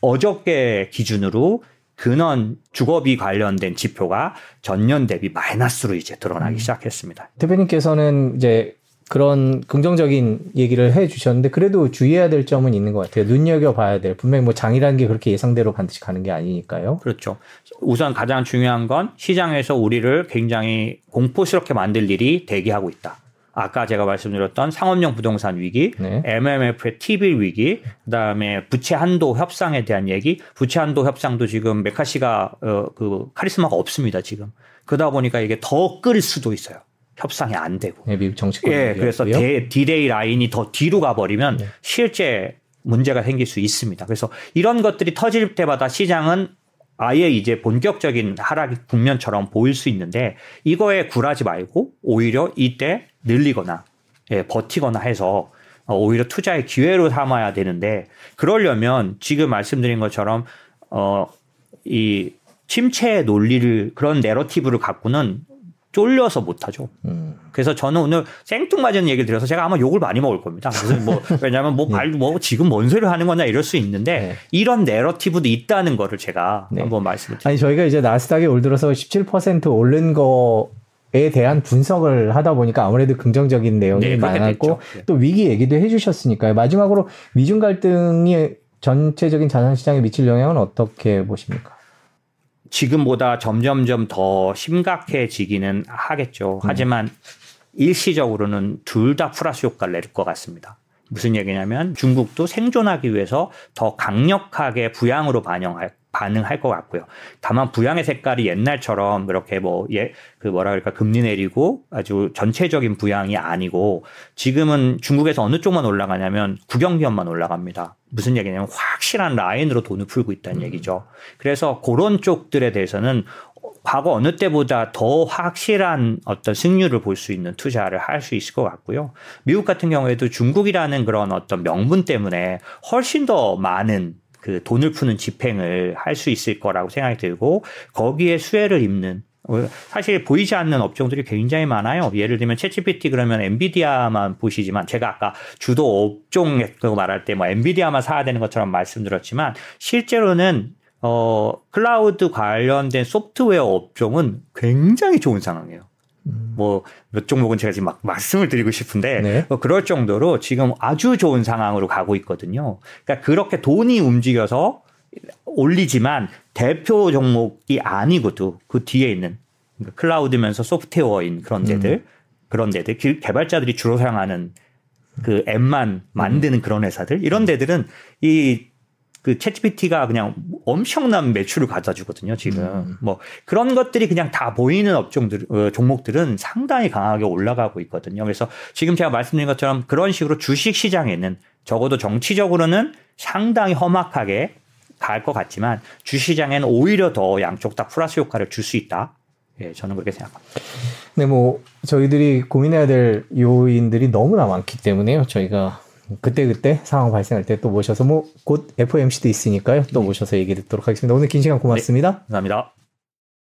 어저께 기준으로 근원 주거비 관련된 지표가 전년 대비 마이너스로 이제 드러나기 음. 시작했습니다. 대표님께서는 이제 그런 긍정적인 얘기를 해 주셨는데 그래도 주의해야 될 점은 있는 것 같아요. 눈여겨 봐야 될. 분명히 뭐 장이라는 게 그렇게 예상대로 반드시 가는 게 아니니까요. 그렇죠. 우선 가장 중요한 건 시장에서 우리를 굉장히 공포스럽게 만들 일이 대기하고 있다. 아까 제가 말씀드렸던 상업용 부동산 위기, 네. MMF의 TV 위기, 그다음에 부채 한도 협상에 대한 얘기. 부채 한도 협상도 지금 메카시가 어, 그 카리스마가 없습니다 지금. 그러다 보니까 이게 더 끌 수도 있어요. 협상이 안 되고. 네, 미국 정치권. 예, 그래서 데, 디레이 라인이 더 뒤로 가버리면 네. 실제 문제가 생길 수 있습니다. 그래서 이런 것들이 터질 때마다 시장은 아예 이제 본격적인 하락 국면처럼 보일 수 있는데 이거에 굴하지 말고 오히려 이때 늘리거나 예, 버티거나 해서 어, 오히려 투자의 기회로 삼아야 되는데 그러려면 지금 말씀드린 것처럼 어 이 침체 논리를 그런 내러티브를 갖고는 쫄려서 못하죠. 음. 그래서 저는 오늘 생뚱맞은 얘기를 드려서 제가 아마 욕을 많이 먹을 겁니다. 그래서 뭐 (laughs) 왜냐하면 뭐, 말, 뭐 지금 뭔 소리를 하는 거냐 이럴 수 있는데 네. 이런 내러티브도 있다는 거를 제가 네. 한번 말씀을 드릴게요. 아니 저희가 이제 나스닥이 올 들어서 17% 오른 거 에 대한 분석을 하다 보니까 아무래도 긍정적인 내용이 네, 많았고 네. 또 위기 얘기도 해주셨으니까요. 마지막으로 미중 갈등이 전체적인 자산 시장에 미칠 영향은 어떻게 보십니까? 지금보다 점점점 더 심각해지기는 하겠죠. 음. 하지만 일시적으로는 둘 다 플러스 효과를 낼 것 같습니다. 무슨 얘기냐면 중국도 생존하기 위해서 더 강력하게 부양으로 반영할 반응할 것 같고요. 다만 부양의 색깔이 옛날처럼 그렇게 뭐, 예, 그 뭐라 그럴까, 금리 내리고 아주 전체적인 부양이 아니고 지금은 중국에서 어느 쪽만 올라가냐면 국영기업만 올라갑니다. 무슨 얘기냐면 확실한 라인으로 돈을 풀고 있다는 음. 얘기죠. 그래서 그런 쪽들에 대해서는 과거 어느 때보다 더 확실한 어떤 승률을 볼 수 있는 투자를 할 수 있을 것 같고요. 미국 같은 경우에도 중국이라는 그런 어떤 명분 때문에 훨씬 더 많은 그 돈을 푸는 집행을 할 수 있을 거라고 생각이 들고 거기에 수혜를 입는 어, 사실 보이지 않는 업종들이 굉장히 많아요. 예를 들면 ChatGPT 그러면 엔비디아만 보시지만 제가 아까 주도 업종 말할 때 뭐 엔비디아만 사야 되는 것처럼 말씀드렸지만 실제로는 어 클라우드 관련된 소프트웨어 업종은 굉장히 좋은 상황이에요. 음. 뭐 몇 종목은 제가 지금 막 말씀을 드리고 싶은데 네. 뭐 그럴 정도로 지금 아주 좋은 상황으로 가고 있거든요. 그러니까 그렇게 돈이 움직여서 올리지만 대표 종목이 아니고도 그 뒤에 있는 그러니까 클라우드면서 소프트웨어인 그런 데들 음. 그런 데들 개발자들이 주로 사용하는 그 앱만 만드는 음. 그런 회사들 이런 데들은 이 그 챗GPT가 그냥 엄청난 매출을 가져 주거든요, 지금. 음. 뭐 그런 것들이 그냥 다 보이는 업종들, 어, 종목들은 상당히 강하게 올라가고 있거든요. 그래서 지금 제가 말씀드린 것처럼 그런 식으로 주식 시장에는 적어도 정치적으로는 상당히 험악하게 갈 것 같지만 주시장에는 오히려 더 양쪽 다 플러스 효과를 줄 수 있다. 예, 저는 그렇게 생각합니다. 네, 뭐 저희들이 고민해야 될 요인들이 너무나 많기 때문에요. 저희가 그때 그때 상황 발생할 때 또 모셔서 뭐 곧 FOMC도 있으니까요. 또 네. 모셔서 얘기 듣도록 하겠습니다. 오늘 긴 시간 고맙습니다. 네, 감사합니다.